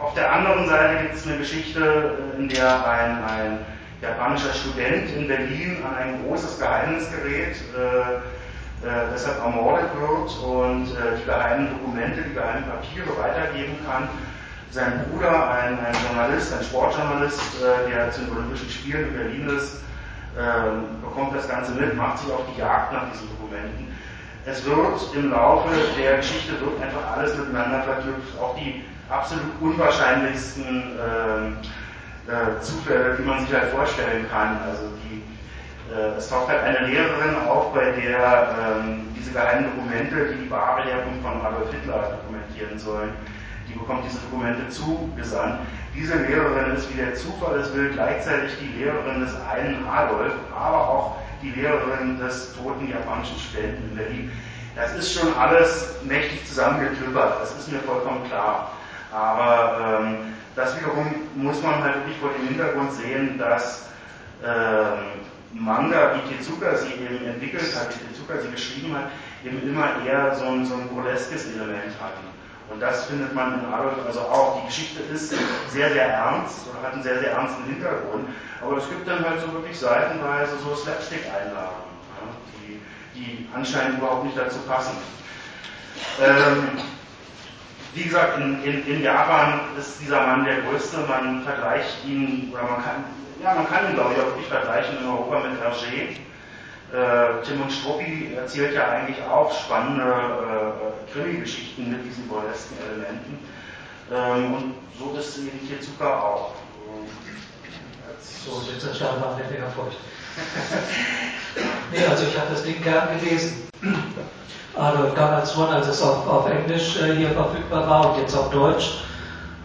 auf der anderen Seite gibt es eine Geschichte, in der ein, ein japanischer Student in Berlin an ein großes Geheimnis gerät, äh, äh, deshalb ermordet wird und äh, die geheimen Dokumente, die geheimen Papiere weitergeben kann. Sein Bruder, ein, ein Journalist, ein Sportjournalist, äh, der zu den Olympischen Spielen in Berlin ist, ähm, bekommt das Ganze mit, macht sich auf die Jagd nach diesen Dokumenten. Es wird im Laufe der Geschichte wird einfach alles miteinander verknüpft, auch die absolut unwahrscheinlichsten äh, äh, Zufälle, die man sich halt vorstellen kann. Also es taucht halt eine Lehrerin auf, bei der ähm, diese geheimen Dokumente, die die wahre Herkunft von Adolf Hitler dokumentieren sollen, die bekommt diese Dokumente zugesandt. Diese Lehrerin ist, wie der Zufall es will, gleichzeitig die Lehrerin des einen Adolf, aber auch die Lehrerin des toten japanischen Studenten in Berlin. Das ist schon alles mächtig zusammengeklüppert, das ist mir vollkommen klar. Aber ähm, das wiederum muss man halt wirklich vor dem Hintergrund sehen, dass ähm, Manga, wie Tezuka sie eben entwickelt hat, wie Tezuka sie geschrieben hat, eben immer eher so ein, so ein burleskes Element hatten. Und das findet man in Adolf also auch. Die Geschichte ist sehr, sehr ernst oder hat einen sehr, sehr ernsten Hintergrund. Aber es gibt dann halt so wirklich seitenweise so Slapstick-Einlagen, ja, die, die anscheinend überhaupt nicht dazu passen. Ähm, wie gesagt, in, in, in, Japan ist dieser Mann der größte. Man vergleicht ihn, oder man kann, ja, man kann ihn, glaube ich, auch wirklich vergleichen in Europa mit Hergé. Äh, Tim und Struppi erzählt ja eigentlich auch spannende äh, Krimi-Geschichten mit diesen burlesken Elementen. Ähm, und so ist eben hier Zucker auch. So, jetzt entstand mal der Fingerfurcht. nee, also ich habe das Ding gern gelesen. Also damals schon, als es auf, auf Englisch äh, hier verfügbar war und jetzt auf Deutsch.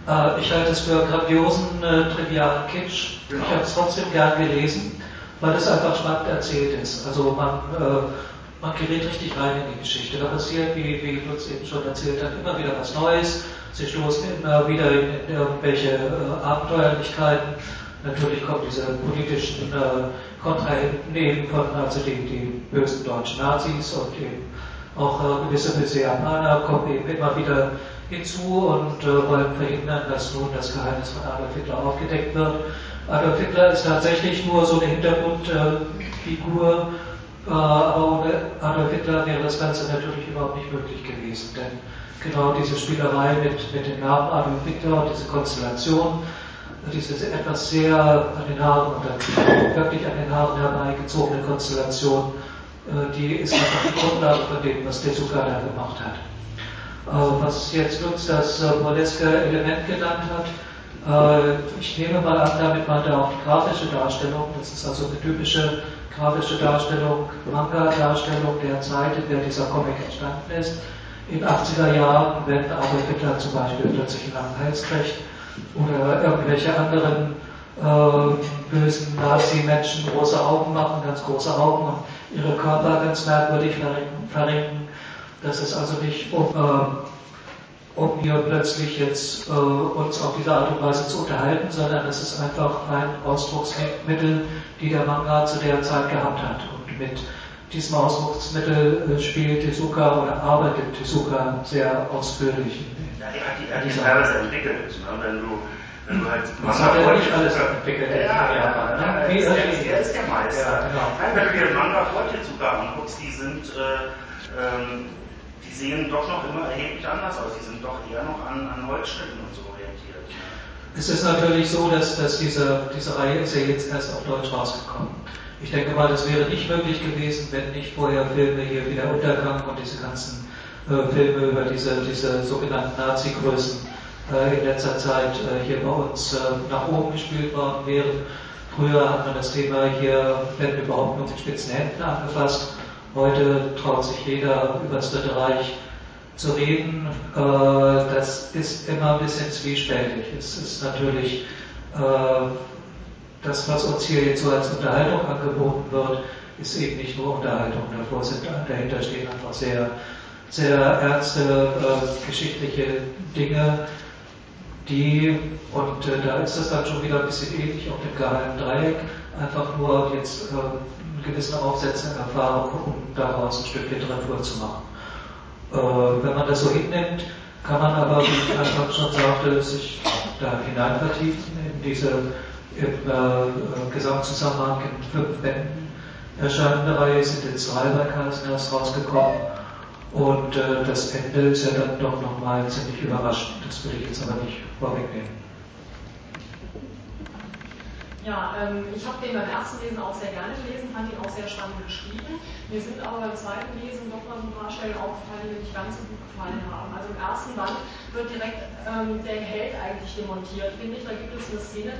Äh, ich halte es für grandiosen, äh, trivialen Kitsch. Genau. Ich habe es trotzdem gern gelesen, weil es einfach spannend erzählt ist. Also man, äh, man gerät richtig rein in die Geschichte. Da passiert, wie, wie Lutz eben schon erzählt hat, immer wieder was Neues. Sie stoßen immer wieder in, in irgendwelche äh, Abenteuerlichkeiten. Natürlich kommen diese politischen äh, Kontrahenten eben von, also die, die bösen deutschen Nazis und eben auch äh, gewisse böse Japaner kommen eben immer wieder hinzu und äh, wollen verhindern, dass nun das Geheimnis von Adolf Hitler aufgedeckt wird. Adolf Hitler ist tatsächlich nur so eine Hintergrundfigur, äh, aber ohne Adolf Hitler wäre das Ganze natürlich überhaupt nicht möglich gewesen, denn genau diese Spielerei mit, mit dem Namen Adolf Hitler und diese Konstellation, diese etwas sehr an den Haaren oder wirklich an den Haaren herbeigezogene Konstellation, äh, die ist einfach die Grundlage von dem, was Tezuka da gemacht hat. Äh, was jetzt Lutz das äh, burleske Element genannt hat, ich nehme mal an, damit meint er auch die grafische Darstellung. Das ist also eine typische grafische Darstellung, Manga-Darstellung der Zeit, in der dieser Comic entstanden ist. In 80er Jahren, Adolf Hitler zum Beispiel plötzlich einen langen Hals oder irgendwelche anderen äh, bösen Nazi-Menschen große Augen machen, ganz große Augen und ihre Körper ganz merkwürdig verrenken. Das ist also nicht, um, äh, um hier plötzlich jetzt äh, uns auf diese Art und Weise zu unterhalten, sondern es ist einfach ein Ausdrucksmittel, die der Manga zu der Zeit gehabt hat. Und mit diesem Ausdrucksmittel äh, spielt Tezuka oder arbeitet Tezuka sehr ausführlich. Ja, die hat die, hat die teilweise entwickelt. Ne? Wenn du Wenn du halt das hat ja nicht alles entwickelt. Ja, ja, ja, ja, Wie er, er ist, er ist der Meister. Ja, genau. Nein, wenn du dir Manga Fortitude anguckst, die sind, äh, ähm, die sehen doch noch immer erheblich anders aus. Die sind doch eher noch an, an Holzschnitten und so orientiert. Es ist natürlich so, dass, dass diese, diese Reihe ist ja jetzt erst auf Deutsch rausgekommen. Ich denke mal, das wäre nicht möglich gewesen, wenn nicht vorher Filme hier wie der Untergang und diese ganzen äh, Filme über diese, diese sogenannten Nazi-Größen äh, in letzter Zeit äh, hier bei uns äh, nach oben gespielt worden wären. Früher hat man das Thema hier, wenn überhaupt, nur mit spitzen Händen angefasst. Heute traut sich jeder über das Dritte Reich zu reden. Äh, das ist immer ein bisschen zwiespältig. Es ist natürlich äh, das, was uns hier jetzt so als Unterhaltung angeboten wird, ist eben nicht nur Unterhaltung. Davor sind, dahinter stehen einfach sehr, sehr ernste äh, geschichtliche Dinge, die, und äh, da ist das dann schon wieder ein bisschen ähnlich auf dem geheimen Dreieck, einfach nur jetzt äh, einen gewissen Aufsätze Erfahrung, um daraus ein Stück Literatur zu machen. Äh, wenn man das so hinnimmt, kann man aber, wie ich einfach schon sagte, sich da hinein vertiefen in diese im äh, Gesamtzusammenhang in fünf Bänden erscheinende Reihe sind in zwei bei Carlsenhaus rausgekommen. Und äh, das Ende ist ja dann doch nochmal ziemlich überraschend. Das will ich jetzt aber nicht vorwegnehmen. Ja, ähm, ich habe den beim ersten Lesen auch sehr gerne gelesen, fand ihn auch sehr spannend geschrieben. Mir sind aber beim zweiten Lesen doch mal so ein paar Stellen aufgefallen, die mir nicht ganz so gut gefallen haben. Also im ersten Band wird direkt ähm, der Held eigentlich demontiert, finde ich. Da gibt es eine Szene,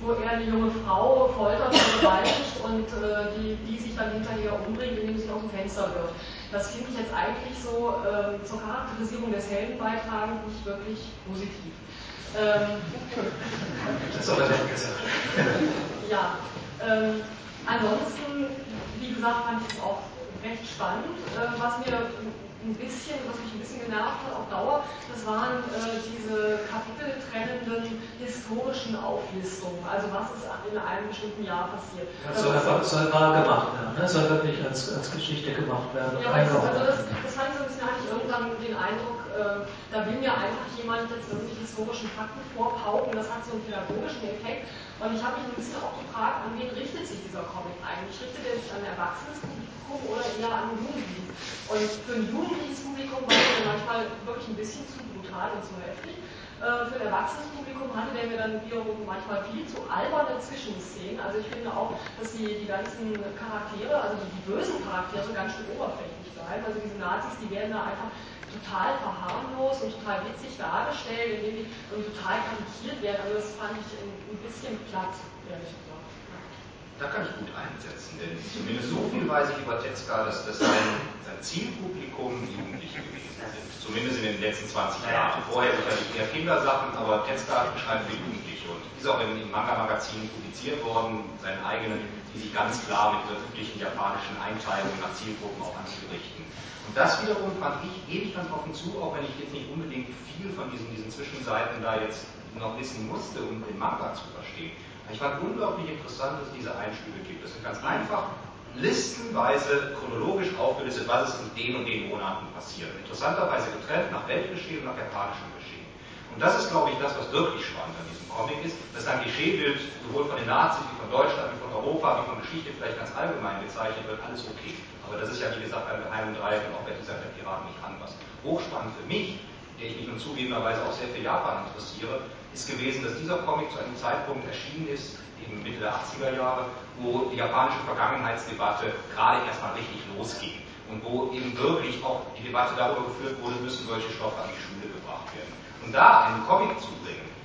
wo er eine junge Frau foltert und vergewaltigt und äh, die, die sich dann hinterher umbringt, indem sie aus dem Fenster wirft. Das finde ich jetzt eigentlich so äh, zur Charakterisierung des Helden beitragen nicht wirklich positiv. Ähm, das ist ja, ähm, ansonsten, wie gesagt, fand ich es auch recht spannend. Äh, was mir ein bisschen, was mich ein bisschen genervt hat auf Dauer, das waren äh, diese kapiteltrennenden historischen Auflistungen. Also was ist in einem bestimmten Jahr passiert. Das soll, einfach, soll wahr gemacht werden, ne? soll wirklich als, als Geschichte gemacht werden. Ja, das, also das, das fand ich so ein bisschen, hatte ich irgendwann den Eindruck, äh, da will mir einfach jemand jetzt irgendwelche historischen Fakten vorpauken, das hat so einen pädagogischen Effekt. Und ich habe mich ein bisschen auch gefragt, an wen richtet sich dieser Comic eigentlich? Richtet er sich an ein erwachsenes Publikum oder eher an Jugendlichen? Und für ein jugendliches Publikum war der manchmal wirklich ein bisschen zu brutal und zu heftig. Äh, für ein erwachsenes Publikum hatte der mir dann wiederum manchmal viel zu alberne Zwischenszenen. Also ich finde auch, dass die, die ganzen Charaktere, also die, die bösen Charaktere, ganz schön oberflächlich bleiben. Also diese Nazis, die werden da einfach total verharmlost und total witzig dargestellt, indem die total karikiert werden. Also das fand ich ein, ein bisschen platt, ehrlich gesagt. Da kann ich gut einsetzen, denn zumindest so viel weiß ich über Tetzka, dass das sein, sein Zielpublikum Jugendliche gewesen sind. Zumindest in den letzten 20 Jahren. Vorher sicherlich eher Kindersachen, aber Tetzka schreibt für Jugendliche und ist auch in, in Manga-Magazinen publiziert worden, seinen eigenen, die sich ganz klar mit dieser üblichen japanischen Einteilung nach Zielgruppen auch anzurichten. Und das wiederum fand ich, gebe ich ganz offen zu, auch wenn ich jetzt nicht unbedingt viel von diesen, diesen Zwischenseiten da jetzt noch wissen musste, um den Manga zu verstehen. Ich fand unglaublich interessant, dass es diese Einstübe gibt. Das sind ganz einfach listenweise chronologisch aufgelistet, was ist in den und den Monaten passiert. Interessanterweise getrennt nach Weltgeschehen und nach japanischem Geschehen. Und das ist, glaube ich, das, was wirklich spannend an diesem Comic ist, dass ein Klischeebild sowohl von den Nazis wie von Deutschland, wie von Europa, wie von Geschichte vielleicht ganz allgemein gezeichnet wird, alles okay. Aber das ist ja, wie gesagt, beim Geheimen Dreieck und auch bei dieser der Piraten nicht anders. Hochspannend für mich, der ich mich nun zugegebenerweise auch sehr für Japan interessiere, ist gewesen, dass dieser Comic zu einem Zeitpunkt erschienen ist, eben Mitte der 80er Jahre, wo die japanische Vergangenheitsdebatte gerade erstmal richtig losging und wo eben wirklich auch die Debatte darüber geführt wurde, müssen solche Stoffe an die Schule gebracht werden. Und da einen Comic zu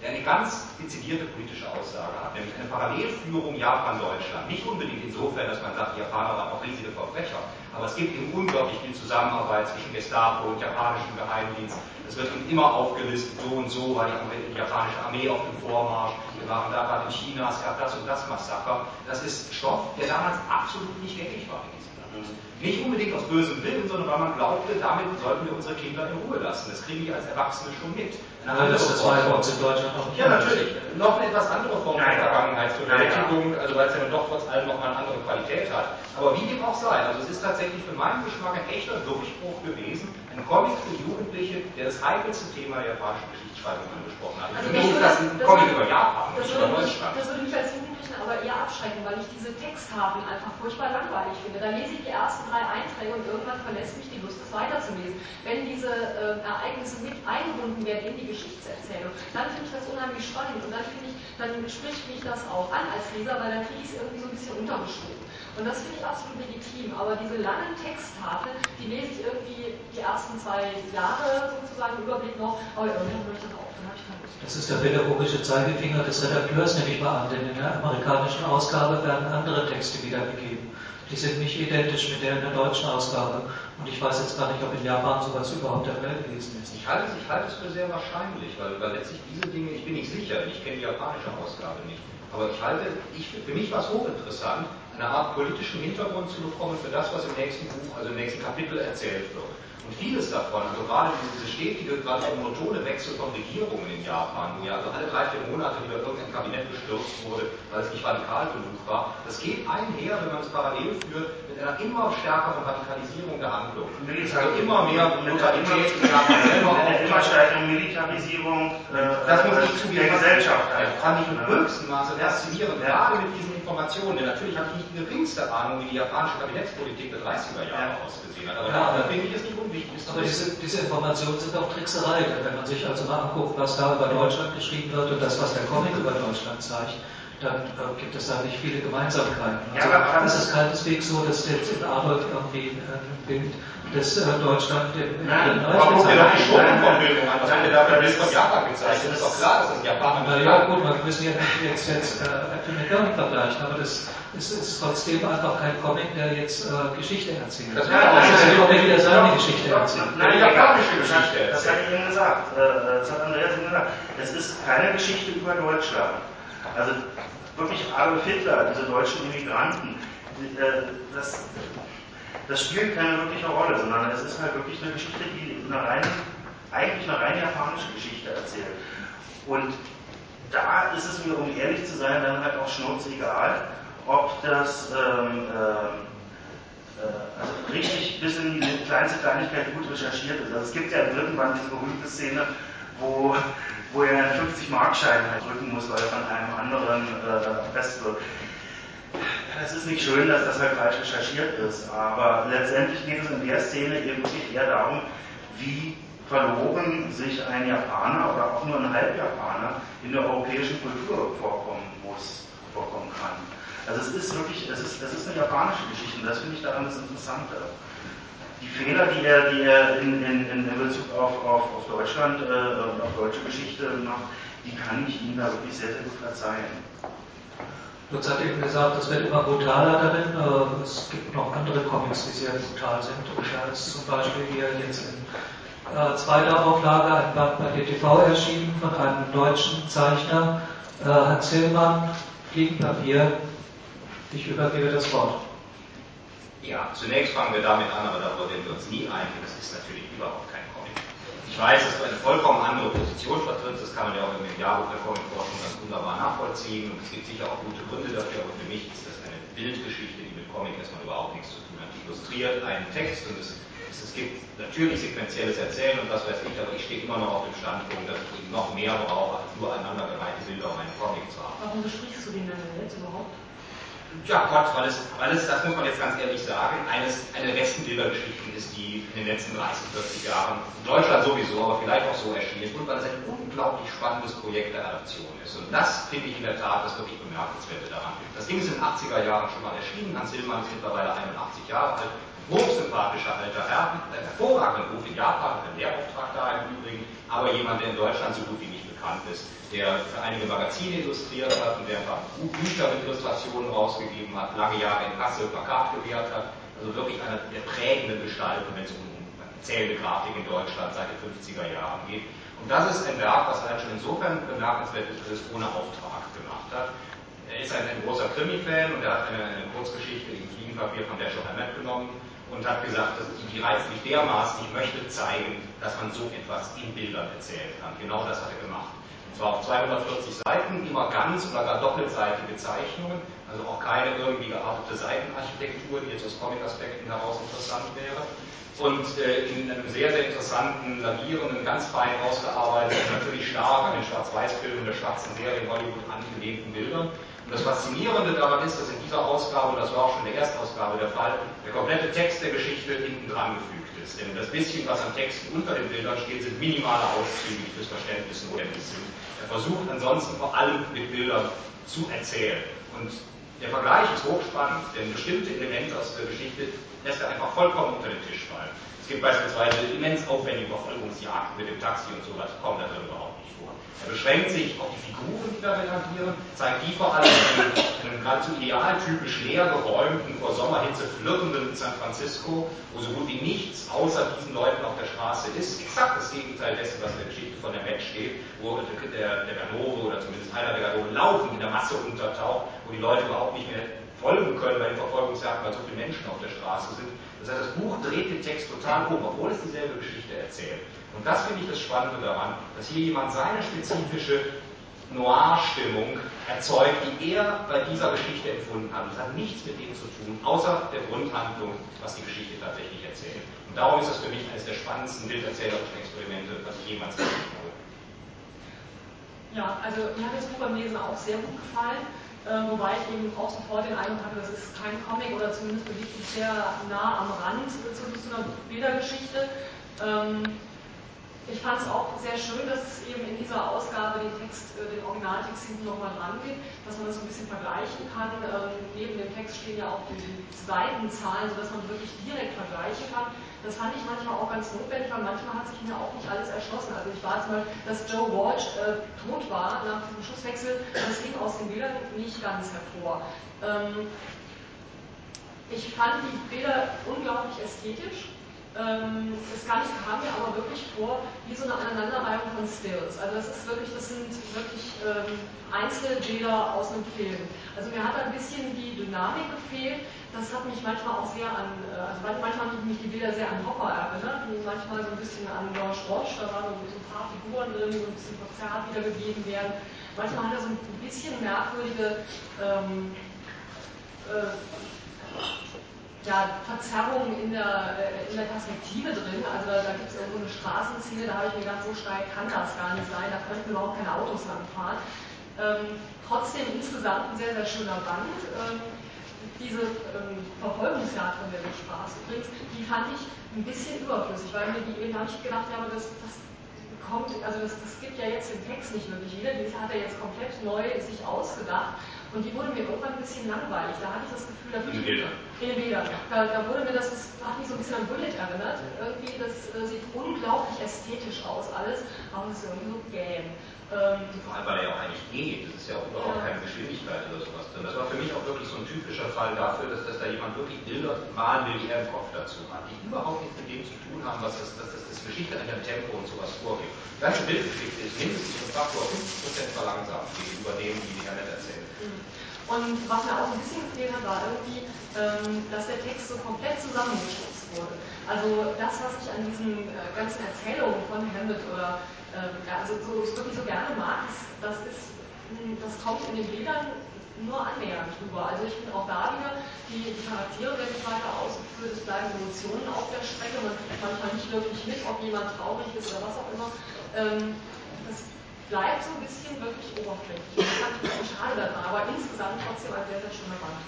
eine ganz dezidierte politische Aussage hat, nämlich eine Parallelführung Japan-Deutschland. Nicht unbedingt insofern, dass man sagt, die Japaner waren auch riesige Verbrecher, aber es gibt eben unglaublich viel Zusammenarbeit zwischen Gestapo und japanischem Geheimdienst. Es wird eben immer aufgelistet, so und so war die, japanische Armee auf dem Vormarsch, wir waren da gerade in China, es gab das und das Massaker. Das ist Stoff, der damals absolut nicht gängig war in diesem Land. Nicht unbedingt aus bösem Willen, sondern weil man glaubte, damit sollten wir unsere Kinder in Ruhe lassen. Das kriege ich als Erwachsene schon mit. Eine das ist zwei bei uns in Deutschland auch Ja, natürlich. Noch eine etwas andere Form der Vergangenheitsbewältigung, also weil es ja dann doch trotz allem noch mal eine andere Qualität hat. Aber wie dem auch sei, also es ist tatsächlich für meinen Geschmack ein echter Durchbruch gewesen, ein Comic für Jugendliche, der das heikelste Thema der japanischen Geschichtsschreibung angesprochen hat. Also für mich ist das ein Comic über Japan, das nicht über würde, mich, Deutschland. das würde mich als Jugendlichen aber eher abschrecken, weil ich diese Texttafeln einfach furchtbar langweilig finde. Da lese ich die ersten drei Einträge und irgendwann verlässt mich die Lust, es weiterzulesen. Wenn diese äh, Ereignisse mit eingebunden werden in die Geschichtserzählung, dann finde ich das unheimlich spannend und dann finde ich, dann spricht mich das auch an als Leser, weil dann kriege ich es irgendwie so ein bisschen untergeschoben. Und das finde ich absolut legitim. Aber diese langen Texttafeln, die lese ich irgendwie die ersten zwei Jahre sozusagen im Überblick noch, aber irgendwann höre ich dann auf, dann habe ich keine Lust. Das ist der pädagogische Zeigefinger des Redakteurs, nehme ich mal an, denn in der amerikanischen Ausgabe werden andere Texte wiedergegeben. Die sind nicht identisch mit der in der deutschen Ausgabe. Und ich weiß jetzt gar nicht, ob in Japan sowas überhaupt der Fall gewesen ist. Ich halte, ich halte es für sehr wahrscheinlich, weil, weil letztlich diese Dinge, ich bin nicht sicher, ich kenne die japanische Ausgabe nicht, aber ich halte, ich, für mich war es hochinteressant, eine Art politischen Hintergrund zu bekommen für das, was im nächsten Buch, also im nächsten Kapitel erzählt wird. Und vieles davon, also gerade diese stetige, gerade monotone Wechsel von Regierungen in Japan, wo ja also alle drei, vier Monate wieder irgendein Kabinett gestürzt wurde, weil es nicht radikal genug war, das geht einher, wenn man es parallel führt, mit einer immer stärkeren Radikalisierung der Handlung. Also immer mehr Brutalität in Japan selber einer immer stärkeren Militarisierung äh, das muss ich der zugeben, Gesellschaft. Das fand ich im Ja. höchsten Maße faszinierend, Ja. gerade mit diesen Informationen. Denn natürlich habe ich nicht die geringste Ahnung, wie die japanische Kabinettspolitik der 30er Jahre Ja. ausgesehen hat. Aber da finde ich es nicht unwichtig. es Aber diese, diese Informationen sind auch Trickserei. Denn wenn man sich also mal anguckt, was da über Deutschland geschrieben wird und das, was der Comic über Deutschland zeigt, dann äh, gibt es da nicht viele Gemeinsamkeiten. Ja, Also, aber- es ist keineswegs so, dass jetzt in Adolf irgendwie äh, ein Bild des äh, Deutschland im Nein, Aber guck dir doch die wird. Schurkenverbildung an. Was Nein, wird dir da für ein das Bild von ist- Japan gezeigt? Das ist doch klar, dass das Japaner Na nicht ja, gut, wir müssen ja nicht jetzt, jetzt äh, Äpfel mit Birnen vergleichen, aber das ist, ist trotzdem einfach kein Comic, der jetzt äh, Geschichte erzählt. Das Das, wäre auch ist ein Comic, der seine Geschichte erzählt. Nein, das hat- Geschichte Das hat ich Ihnen gesagt. Äh, Das hat Andreas Ihnen gesagt. Es ist keine Geschichte über Deutschland. Also wirklich Adolf Hitler, diese deutschen Immigranten, äh, das, das spielt keine wirkliche Rolle, sondern es ist halt wirklich eine Geschichte, die eine rein, eigentlich eine rein japanische Geschichte erzählt. Und da ist es mir, um ehrlich zu sein, dann halt auch schnurzegal, ob das ähm, ähm, äh, also richtig bis in die kleinste Kleinigkeit gut recherchiert ist. Also es gibt ja Band diese berühmte Szene, wo, wo er einen 50-Mark-Schein halt drücken muss, weil er von einem anderen äh, erpresst wird. Es ist nicht schön, dass das halt falsch recherchiert ist, aber letztendlich geht es in der Szene eben wirklich eher darum, wie verloren sich ein Japaner oder auch nur ein Halbjapaner in der europäischen Kultur vorkommen muss, vorkommen kann. Also es ist wirklich, es ist, es ist eine japanische Geschichte und das finde ich daran das Interessante. Die Fehler, die er, die er in, in, in Bezug auf, auf, auf Deutschland äh, und auf deutsche Geschichte macht, die kann ich ihm da wirklich sehr, sehr gut verzeihen. Lutz hat eben gesagt, es wird immer brutaler darin. Äh, Es gibt noch andere Comics, die sehr brutal sind. Und da ist zum Beispiel hier jetzt in äh, zweiter Auflage ein Band bei DTV erschienen von einem deutschen Zeichner, äh, Hans Hillmann, Fliegenpapier. Ich übergebe das Wort. Ja, zunächst fangen wir damit an, aber darüber werden wir uns nie einigen. Das ist natürlich überhaupt kein Comic. Ich weiß, dass du eine vollkommen andere Position vertrittst. Das kann man ja auch im Jahrbuch der Comicforschung ganz wunderbar nachvollziehen. Und es gibt sicher auch gute Gründe dafür. Aber für mich ist das eine Bildgeschichte, die mit Comic erstmal überhaupt nichts zu tun hat. Die illustriert einen Text und es, es, es gibt natürlich sequenzielles Erzählen und was weiß ich, aber ich stehe immer noch auf dem Standpunkt, dass ich noch mehr brauche, als nur aneinandergereihte Bilder, um einen Comic zu haben. Warum besprichst du den denn jetzt überhaupt? Ja Gott, weil es, weil es, das muss man jetzt ganz ehrlich sagen, eines, eine der besten Bildergeschichten ist, die in den letzten 30, 40 Jahren in Deutschland sowieso, aber vielleicht auch so erschienen ist und weil es ein unglaublich spannendes Projekt der Adaption ist. Und das finde ich in der Tat das wirklich Bemerkenswerte daran. Das Ding ist in den 80er Jahren schon mal erschienen, Hans Hillmann ist mittlerweile 81 Jahre alt, hochsympathischer alter Herr, ein hervorragender Ruf in Japan, ein Lehrauftrag da im Übrigen, aber jemand, der in Deutschland so gut wie nicht bekannt ist, der für einige Magazine illustriert hat und der ein paar Bücher mit Illustrationen rausgegeben hat, lange Jahre in Kassel Plakat gewährt hat, also wirklich eine der prägenden Gestalten, wenn es um zählende Grafik in Deutschland seit den 50er Jahren geht. Und das ist ein Werk, was allein schon insofern bemerkenswert ist, dass es ohne Auftrag gemacht hat. er ist ein, ein großer Krimi-Fan und er hat eine, eine Kurzgeschichte im Fliegenpapier von Dashiell Hammett genommen und hat gesagt, die reizt mich dermaßen, ich möchte zeigen, dass man so etwas in Bildern erzählen kann. Genau das hat er gemacht. Und zwar auf 240 Seiten, immer ganz oder gar doppelseitige Zeichnungen, also auch keine irgendwie geartete Seitenarchitektur, die jetzt aus Comic-Aspekten heraus interessant wäre. Und äh, in einem sehr, sehr interessanten, lavierenden, ganz fein ausgearbeiteten, natürlich stark an den Schwarz-Weiß-Filmen der schwarzen Serie in Hollywood angelehnten Bildern. Und das Faszinierende daran ist, dass in dieser Ausgabe, das war auch schon in der Erstausgabe der Fall, der komplette Text der Geschichte hinten dran gefügt ist. Denn das bisschen, was an Texten unter den Bildern steht, sind minimale Auszüge, die fürs Verständnis notwendig sind. Er versucht ansonsten vor allem mit Bildern zu erzählen. Und der Vergleich ist hochspannend, denn bestimmte Elemente aus der Geschichte lässt er einfach vollkommen unter den Tisch fallen. Es gibt beispielsweise immens aufwendige Verfolgungsjagden mit dem Taxi und sowas, kommt da. Er beschränkt sich auf die Figuren, die darin agieren, zeigt die vor allem in einem geradezu idealtypisch leer geräumten, vor Sommerhitze flirrenden San Francisco, wo so gut wie nichts außer diesen Leuten auf der Straße ist. Exakt das Gegenteil dessen, was in der Geschichte von der Match steht, wo der, der Ganove oder zumindest einer der Ganove laufen in der Masse untertaucht, wo die Leute überhaupt nicht mehr folgen können bei den Verfolgungsjagden, weil so viele Menschen auf der Straße sind. Das heißt, das Buch dreht den Text total um, obwohl es dieselbe Geschichte erzählt. Und das finde ich das Spannende daran, dass hier jemand seine spezifische Noir-Stimmung erzeugt, die er bei dieser Geschichte empfunden hat. Das hat nichts mit dem zu tun, außer der Grundhandlung, was die Geschichte tatsächlich erzählt. Und darum ist das für mich eines der spannendsten bilderzählerischen Experimente, was ich jemals gesehen habe. Ja, also mir hat das Buch beim Lesen auch sehr gut gefallen. Äh, wobei ich eben auch sofort den Eindruck hatte, das ist kein Comic oder zumindest bewegt sich sehr nah am Rand zu, zu einer Bildergeschichte. Ähm, ich fand es auch sehr schön, dass es eben in dieser Ausgabe den Text, äh, den Originaltext hinten nochmal dran geht, dass man das so ein bisschen vergleichen kann. Ähm, neben dem Text stehen ja auch die Seitenzahlen, sodass man wirklich direkt vergleichen kann. Das fand ich manchmal auch ganz notwendig, weil manchmal hat sich mir auch nicht alles erschlossen. Also ich war zum Beispiel, dass Joe Walsh äh, tot war nach diesem Schusswechsel, das ging aus den Bildern nicht ganz hervor. Ähm, ich fand die Bilder unglaublich ästhetisch. Ähm, es kam mir aber wirklich vor wie so eine Aneinanderreihung von Stills. Also das ist wirklich, das sind wirklich ähm, Einzelbilder aus einem Film. Also mir hat ein bisschen die Dynamik gefehlt. Das hat mich manchmal auch sehr an, äh, also manchmal haben mich die Bilder sehr an Hopper erinnert, manchmal so ein bisschen an George Watch, da waren so ein paar Figuren drin, die so ein bisschen verzerrt wiedergegeben werden. Manchmal hat er so ein bisschen merkwürdige ähm, äh, ja, Verzerrungen in der, äh, in der Perspektive drin. Also da gibt es irgendwo eine Straßenszene, da habe ich mir gedacht, so steil kann das gar nicht sein, da könnten überhaupt keine Autos langfahren. Ähm, trotzdem insgesamt ein sehr, sehr schöner Band. Ähm, diese ähm, Verfolgungsjagd, von der sprachst, übrigens, die fand ich ein bisschen überflüssig, weil mir die eben, habe ich gedacht, ja, aber das, das kommt, also das, das gibt ja jetzt den Text nicht wirklich wieder, die hat er jetzt komplett neu sich ausgedacht. Und die wurde mir irgendwann ein bisschen langweilig. Da hatte ich das Gefühl, da in den Bildern. In den Bildern. Da, da, wurde mir das, das hat mich so ein bisschen an Bullet erinnert. Irgendwie, das äh, sieht unglaublich ästhetisch aus alles, aber es ist irgendwie so gähn. Ähm, Vor allem, weil er ja auch eigentlich geht. Das ist ja auch überhaupt keine Geschwindigkeit oder sowas drin. Das war für mich auch wirklich so ein typischer Fall dafür, dass, dass da jemand wirklich Bilder malen will, die er im Kopf dazu hat, die überhaupt nichts mit dem zu tun haben, was das, das, das, das Geschichte an dem Tempo und sowas vorgibt. Die ganze Bildgeschichte ist mindestens um Faktor 5% verlangsamt gegenüber dem, die die Hernet erzählt. Mhm. Und was mir auch ein bisschen gefehlt hat, war irgendwie, ähm, dass der Text so komplett zusammengeschlossen wurde. Also das, was ich an diesen äh, ganzen Erzählungen von Hammett oder ja, also so, ich wirklich so gerne mag, das, ist, hm, das kommt in den Bildern nur annähernd drüber. Also ich finde auch da wieder, die, Charaktere werden weiter ausgeführt, es bleiben Emotionen auf der Strecke, man kriegt manchmal nicht wirklich mit, ob jemand traurig ist oder was auch immer. Ähm, das bleibt so ein bisschen wirklich oberflächlich. Das fand ich ein schade daran, aber insgesamt trotzdem ein sehr, sehr schöner Band.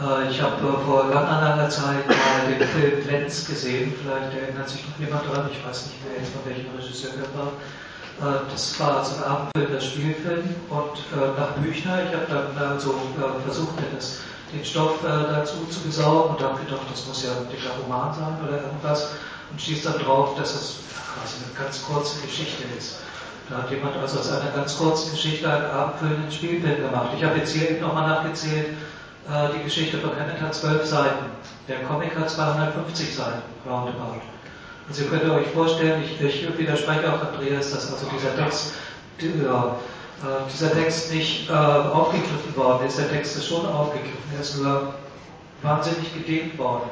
Äh, ich habe äh, vor langer, langer Zeit mal den Film Lenz gesehen. Vielleicht erinnert sich noch jemand dran. Ich weiß nicht mehr von welchem Regisseur der war. Äh, das war so ein abendfüllender Spielfilm und nach Büchner, ich habe dann also versucht, den Stoff dazu zu besorgen und habe gedacht, das muss ja ein dicker Roman sein oder irgendwas und stieß dann drauf, dass es quasi eine ganz kurze Geschichte ist. Da hat jemand also aus einer ganz kurzen Geschichte einen abendfüllenden Spielfilm gemacht. Ich habe jetzt hier eben nochmal nachgezählt, äh, die Geschichte von Hammett hat zwölf Seiten. Der Comic hat 250 Seiten, roundabout. Also ihr könnt euch vorstellen, ich, ich widerspreche auch Andreas, dass also dieser Text, ja, äh, dieser Text nicht äh, aufgegriffen worden ist. Der Text ist schon aufgegriffen, er ist nur wahnsinnig gedehnt worden.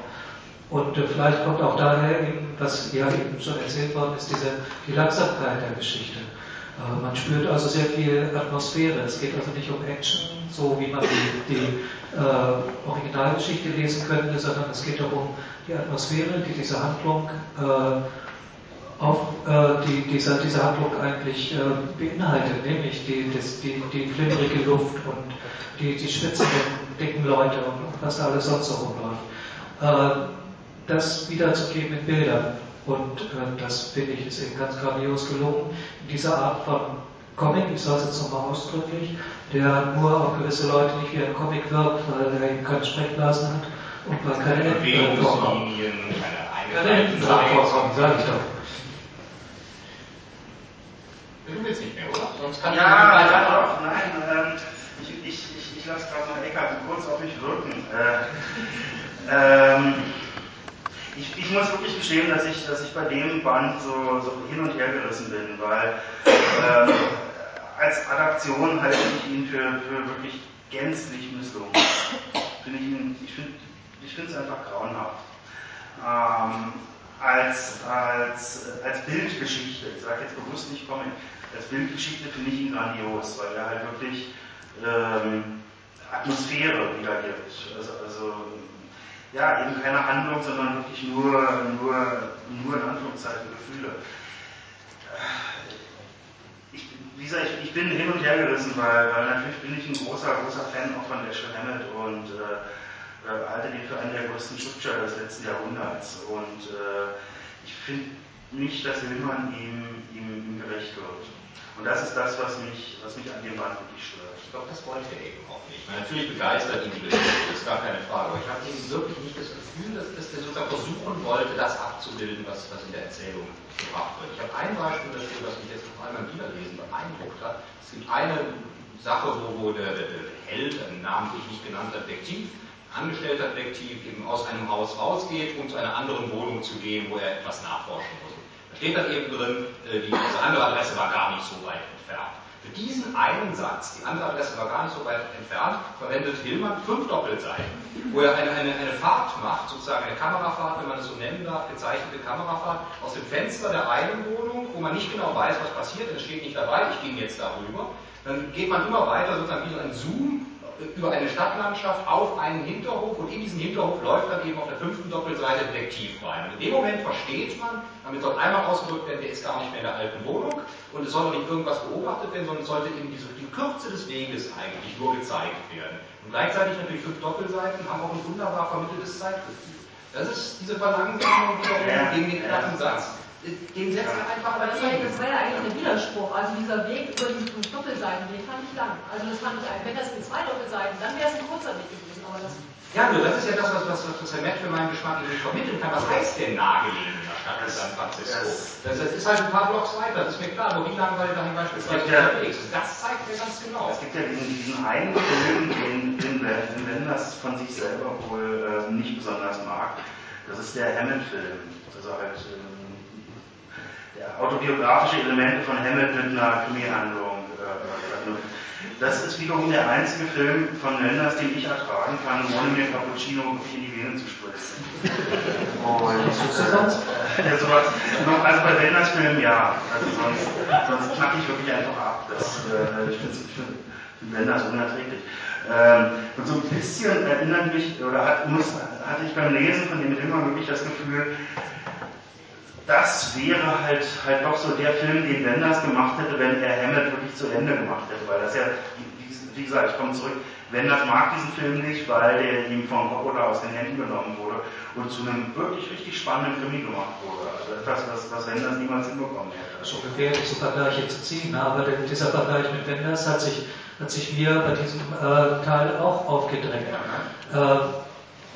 Und äh, vielleicht kommt auch daher eben, was ja eben schon erzählt worden ist, diese, die Langsamkeit der Geschichte. Äh, man spürt also sehr viel Atmosphäre. Es geht also nicht um Action, so wie man die, die äh, Originalgeschichte lesen könnte, sondern es geht darum, die Atmosphäre, die diese Handlung äh, auf äh, die, dieser, diese Handlung eigentlich äh, beinhaltet, nämlich die, das, die, die flimmerige Luft und die, die schwitzenden, dicken Leute und, was da alles sonst so rumläuft. Äh, das wiederzugeben in Bildern. Und äh, das finde ich ist eben ganz grandios gelungen. In dieser Art von Comic, ich sage es jetzt nochmal ausdrücklich, der nur auf gewisse Leute nicht wie ein Comic wirkt, weil er eben keine Sprechblasen hat und weil keine Enden vorkommen. Keine Enden vorkommen, sage ich doch. Du willst nicht mehr, oder? Sonst kann ja, ich ja, doch, nein. Ähm, ich ich, ich, ich lasse gerade mal Eckart kurz auf mich wirken. Äh, ähm, ich, ich, muss wirklich gestehen, dass ich, dass ich bei dem Band so, so hin und her gerissen bin, weil äh, als Adaption halte ich ihn für, für wirklich gänzlich misslungen. Find ich ich finde ich es einfach grauenhaft. Ähm, als, als, als Bildgeschichte, ich sage jetzt bewusst nicht Comic, als Bildgeschichte finde ich ihn grandios, weil er halt wirklich ähm, Atmosphäre wiedergibt. Also, also ja, eben keine Handlung, sondern wirklich nur, nur, nur in Anführungszeichen Gefühle. Ich, wie gesagt, ich, ich bin hin und her gerissen, weil, weil natürlich bin ich ein großer, großer Fan auch von Dashiell Hammett und äh, äh, halte den für einen der größten Schriftsteller des letzten Jahrhunderts. Und äh, ich finde nicht, dass Hillmann ihm, ihm, ihm gerecht wird. Und das ist das, was mich, was mich an dem Band wirklich stört. Ich glaube, das wollte er eben auch nicht. Meine, natürlich begeistert ihn die Geschichte, das ist gar keine Frage. Aber ich habe eben wirklich nicht das Gefühl, dass, dass er sozusagen versuchen wollte, das abzubilden, was, was in der Erzählung gebracht wird. Ich habe ein Beispiel dafür, was mich jetzt noch einmal Wiederlesen beeindruckt hat. Es gibt eine Sache, wo, wo der, der, der Held, ein namentlich nicht genannter Detektiv, angestellter Detektiv, eben aus einem Haus rausgeht, um zu einer anderen Wohnung zu gehen, wo er etwas nachforschen muss steht dann eben drin, äh, die, diese andere Adresse war gar nicht so weit entfernt. Für diesen einen Satz, die andere Adresse war gar nicht so weit entfernt, verwendet Hillmann fünf Doppelseiten, wo er eine, eine, eine Fahrt macht, sozusagen eine Kamerafahrt, wenn man es so nennen darf, gezeichnete Kamerafahrt, aus dem Fenster der einen Wohnung, wo man nicht genau weiß, was passiert, es steht nicht dabei, ich ging jetzt darüber. Dann geht man immer weiter, sozusagen wie so ein Zoom über eine Stadtlandschaft auf einen Hinterhof und in diesen Hinterhof läuft dann eben auf der fünften Doppelseite Detektiv rein. Und in dem Moment versteht man, damit soll einmal ausgedrückt werden, der ist gar nicht mehr in der alten Wohnung und es soll nicht irgendwas beobachtet werden, sondern es sollte eben diese, die Kürze des Weges eigentlich nur gezeigt werden. Und gleichzeitig natürlich fünf Doppelseiten haben auch ein wunderbar vermitteltes Zeitgefühl. Das ist diese Verlangsamung wiederum gegen den knappen Satz den setzt er einfach aber das, war, das war ja eigentlich ein Widerspruch. Also dieser Weg über diese fünf Doppelseiten, den fand ich lang. Also das fand ich, wenn das in zwei Doppelseiten, dann wäre es ein kurzer Weg gewesen. Aber das ja, nur das ist ja das, was, was, was Herr Matt für meinen Geschmack irgendwie vermitteln kann. Was heißt denn nahegelegen in der Stadt in San Francisco? Das, das, ist halt ein paar Blocks weiter, das ist mir klar. Nur wie lange war der dahin beispielsweise ja, unterwegs? Das zeigt mir ganz genau. Es gibt ja diesen, diesen einen Film, den, den, den Wenders von sich selber wohl äh, nicht besonders mag. Das ist der Hammond-Film. Also halt äh, autobiografische Elemente von Hammett mit einer Krimi-Handlung. Äh, das ist wiederum der einzige Film von Wenders, den ich ertragen kann, ohne mir Cappuccino in die Venen zu spritzen. Und äh, ja, sowas, also bei Wenders Filmen ja. Also sonst, sonst knack ich wirklich einfach ab. Das, äh, ich finde find Wenders unerträglich. Ähm, und so ein bisschen erinnert mich, oder hat, muss, hatte ich beim Lesen von dem Film wirklich das Gefühl, das wäre halt, halt doch so der Film, den Wenders gemacht hätte, wenn er Hammett wirklich zu Ende gemacht hätte. Weil das ja, wie, gesagt, ich komme zurück, Wenders mag diesen Film nicht, weil der ihm von Coppola aus den Händen genommen wurde und zu einem wirklich richtig spannenden Krimi gemacht wurde. Also etwas, was, was Wenders niemals hinbekommen hätte. So gefährlich, so Vergleiche zu ziehen, ne? aber dieser Vergleich mit Wenders hat sich, hat sich mir bei diesem äh, Teil auch aufgedrängt. Ja, äh,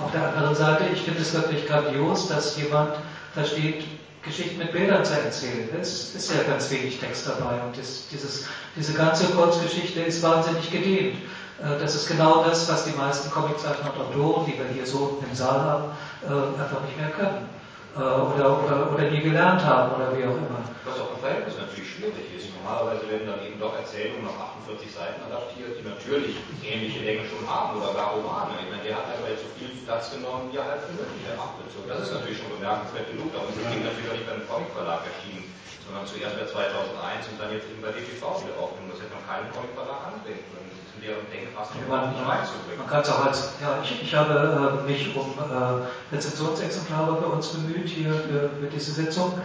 auf der anderen Seite, ich finde es wirklich grandios, dass jemand versteht, Geschichten mit Bildern zu erzählen. Es ist ja ganz wenig Text dabei und das, dieses, diese ganze Kurzgeschichte ist wahnsinnig gedehnt. Äh, das ist genau das, was die meisten Comiczeichner und Autoren, die wir hier so im Saal haben, äh, einfach nicht mehr können. Äh, oder, oder, oder nie gelernt haben oder wie auch immer. Was auch im Verhältnis natürlich schwierig ist. Normalerweise werden dann eben doch Erzählungen auf 48 Seiten adaptiert, die natürlich ähnliche Länge schon haben oder gar Romane. Ich meine, der hat aber jetzt so viel Platz genommen, wie er halt erachtet. So, das ist natürlich schon bemerkenswert genug, aber es ist natürlich auch nicht beim Comicverlag erschienen, sondern zuerst bei 2001 und dann jetzt eben bei DTV wieder aufgenommen. Das hätte man keinen Comicverlag anbringen können. Das ist in deren Denkfassung man, nicht reinzubringen. Man kann es auch als, ja, ich, ich habe äh, mich um äh, Rezensionsexemplare bei uns bemüht hier für, für diese Sitzung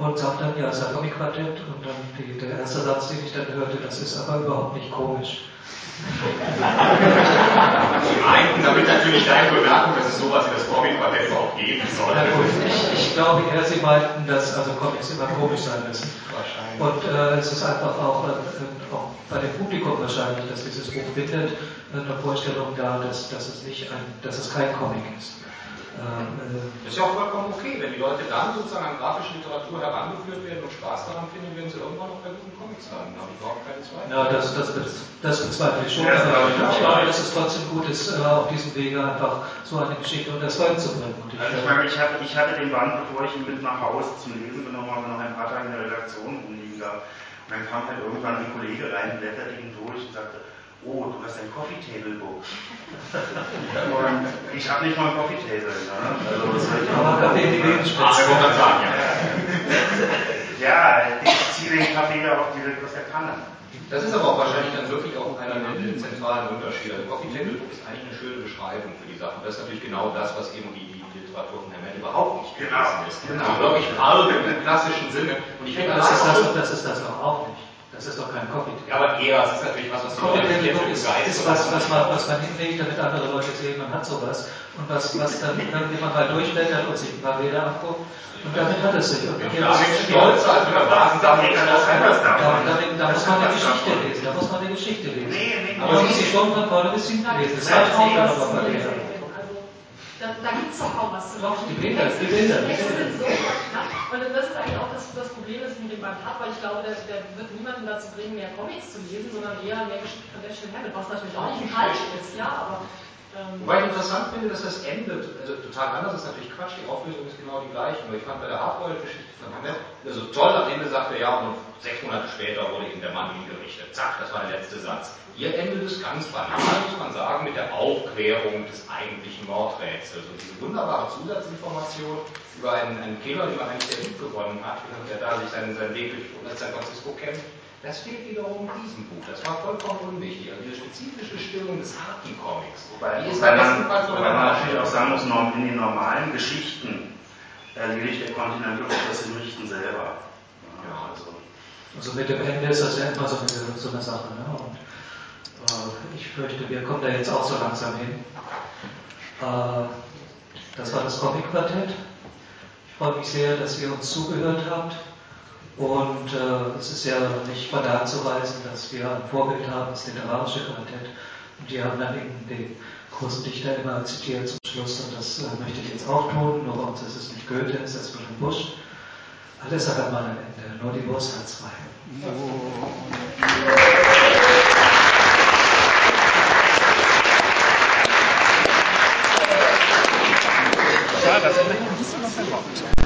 und sagt dann, ja, es ist ein Comic-Quartett und dann die, der erste Satz, den ich dann hörte, das ist aber überhaupt nicht komisch. Sie meinten damit natürlich deine Bemerkung, dass es sowas wie das Comic-Quartett überhaupt geben soll. Ja, gut, ich, ich glaube eher, Sie meinten, dass also Comics immer komisch sein müssen. Wahrscheinlich. Und äh, es ist einfach auch, äh, auch bei dem Publikum wahrscheinlich, dass dieses Buch findet, eine Vorstellung da, dass, dass, es nicht ein, dass es kein Comic ist. Ähm, äh, ist ja auch vollkommen okay, wenn die Leute dann sozusagen an grafische Literatur herangeführt werden und Spaß daran finden, werden sie irgendwann noch bei guten Comics landen. Da habe ich überhaupt keine Zweifel. Ja, das, das, das bezweifle ich schon. Ja, aber ich glaube, dass es trotzdem gut ist, äh, auf diesem Wege einfach so eine Geschichte unter das Volk zu bringen. Ich, also ich, meine, ich, hatte, ich hatte den Band, bevor ich ihn mit nach Hause zum Lesen genommen habe, noch ein paar Tage in der Redaktion rumliegen gehabt. Und dann kam halt irgendwann ein Kollege rein, blätterte ihn durch und sagte, oh, du hast ein Coffee Table Book. Und ich habe nicht mal ein Coffee Table. Ne? Also, was soll ich Aber Kaffee die Lebensspitze. Ah, sagen, ja. ja, ich ziehe den Kaffee ja auch direkt aus der Kanne. Das ist aber auch wahrscheinlich dann wirklich auch einer der zentralen Unterschiede. Also Coffee Table Book ist eigentlich eine schöne Beschreibung für die Sache. Das ist natürlich genau das, was eben die, die Literatur von Herrn Menn überhaupt nicht genau, ist. Genau. Also wirklich Farbe im klassischen Sinne. Und ich finde, das, ist das, das ist das auch nicht. Das ist doch kein Coffee Ja, aber eher, es ist natürlich was, was die Leute ist, ist was, was man, was man hinlegt, damit andere Leute sehen, man hat sowas. Und was, was dann, dann man mal durchblättert und sich ein paar Bilder anguckt, und damit hat es sich. Und ja, stolz, als wenn der Basensammlung da muss man eine Geschichte lesen, da muss man eine Geschichte lesen. Nee, nee, aber man muss sie schon von vorne bis hinten lesen. Das reicht auch dann aber bei denen. Da, da gibt es doch kaum was zu Doch, die Bilder, die Bilder. Die Bilder. Und das ist eigentlich auch das, das Problem, das ich mit dem Band habe, weil ich glaube, der, der, wird niemanden dazu bringen, mehr Comics zu lesen, sondern eher mehr Dashiell Hammett, was natürlich auch nicht falsch ist, ja, aber Wobei ich interessant finde, dass das endet, also total anders ist natürlich Quatsch, die Auflösung ist genau die gleiche, aber ich fand bei der Hardboiled-Geschichte von Hammett, also toll, am Ende sagte er, ja, und sechs Monate später wurde ihm der Mann hingerichtet. Zack, das war der letzte Satz. Hier endet es ganz banal, muss man sagen, mit der Aufklärung des eigentlichen Mordrätsels. Und diese wunderbare Zusatzinformation über einen, einen Killer, den man eigentlich sehr lieb gewonnen hat, der da sich seinen, seinen Weg durch San Francisco kämpft, das fehlt wiederum in diesem Buch. Das war vollkommen unwichtig. Also diese spezifische Störung des Hardy-Comics. Wobei, die ist wobei man, wobei man natürlich auch sagen muss, in den normalen Geschichten erledigt der Continental das im Richten selber. Ja, also. also mit dem Ende ist das ja immer so eine, so eine Sache. Ne? Und äh, ich fürchte, wir kommen da jetzt auch so langsam hin. Äh, das war das Comic-Quartett. Ich freue mich sehr, dass ihr uns zugehört habt. Und äh, es ist ja nicht von der Hand zu weisen, dass wir ein Vorbild haben, das literarische Quartett. Und die haben dann eben den großen Dichter immer zitiert zum Schluss. Und das äh, möchte ich jetzt auch tun. Nur bei uns ist es nicht Goethe, es ist Wilhelm Busch. Alles hat einmal ein Ende, nur die Wurst hat zwei. Ja, das ist ein bisschen Wort.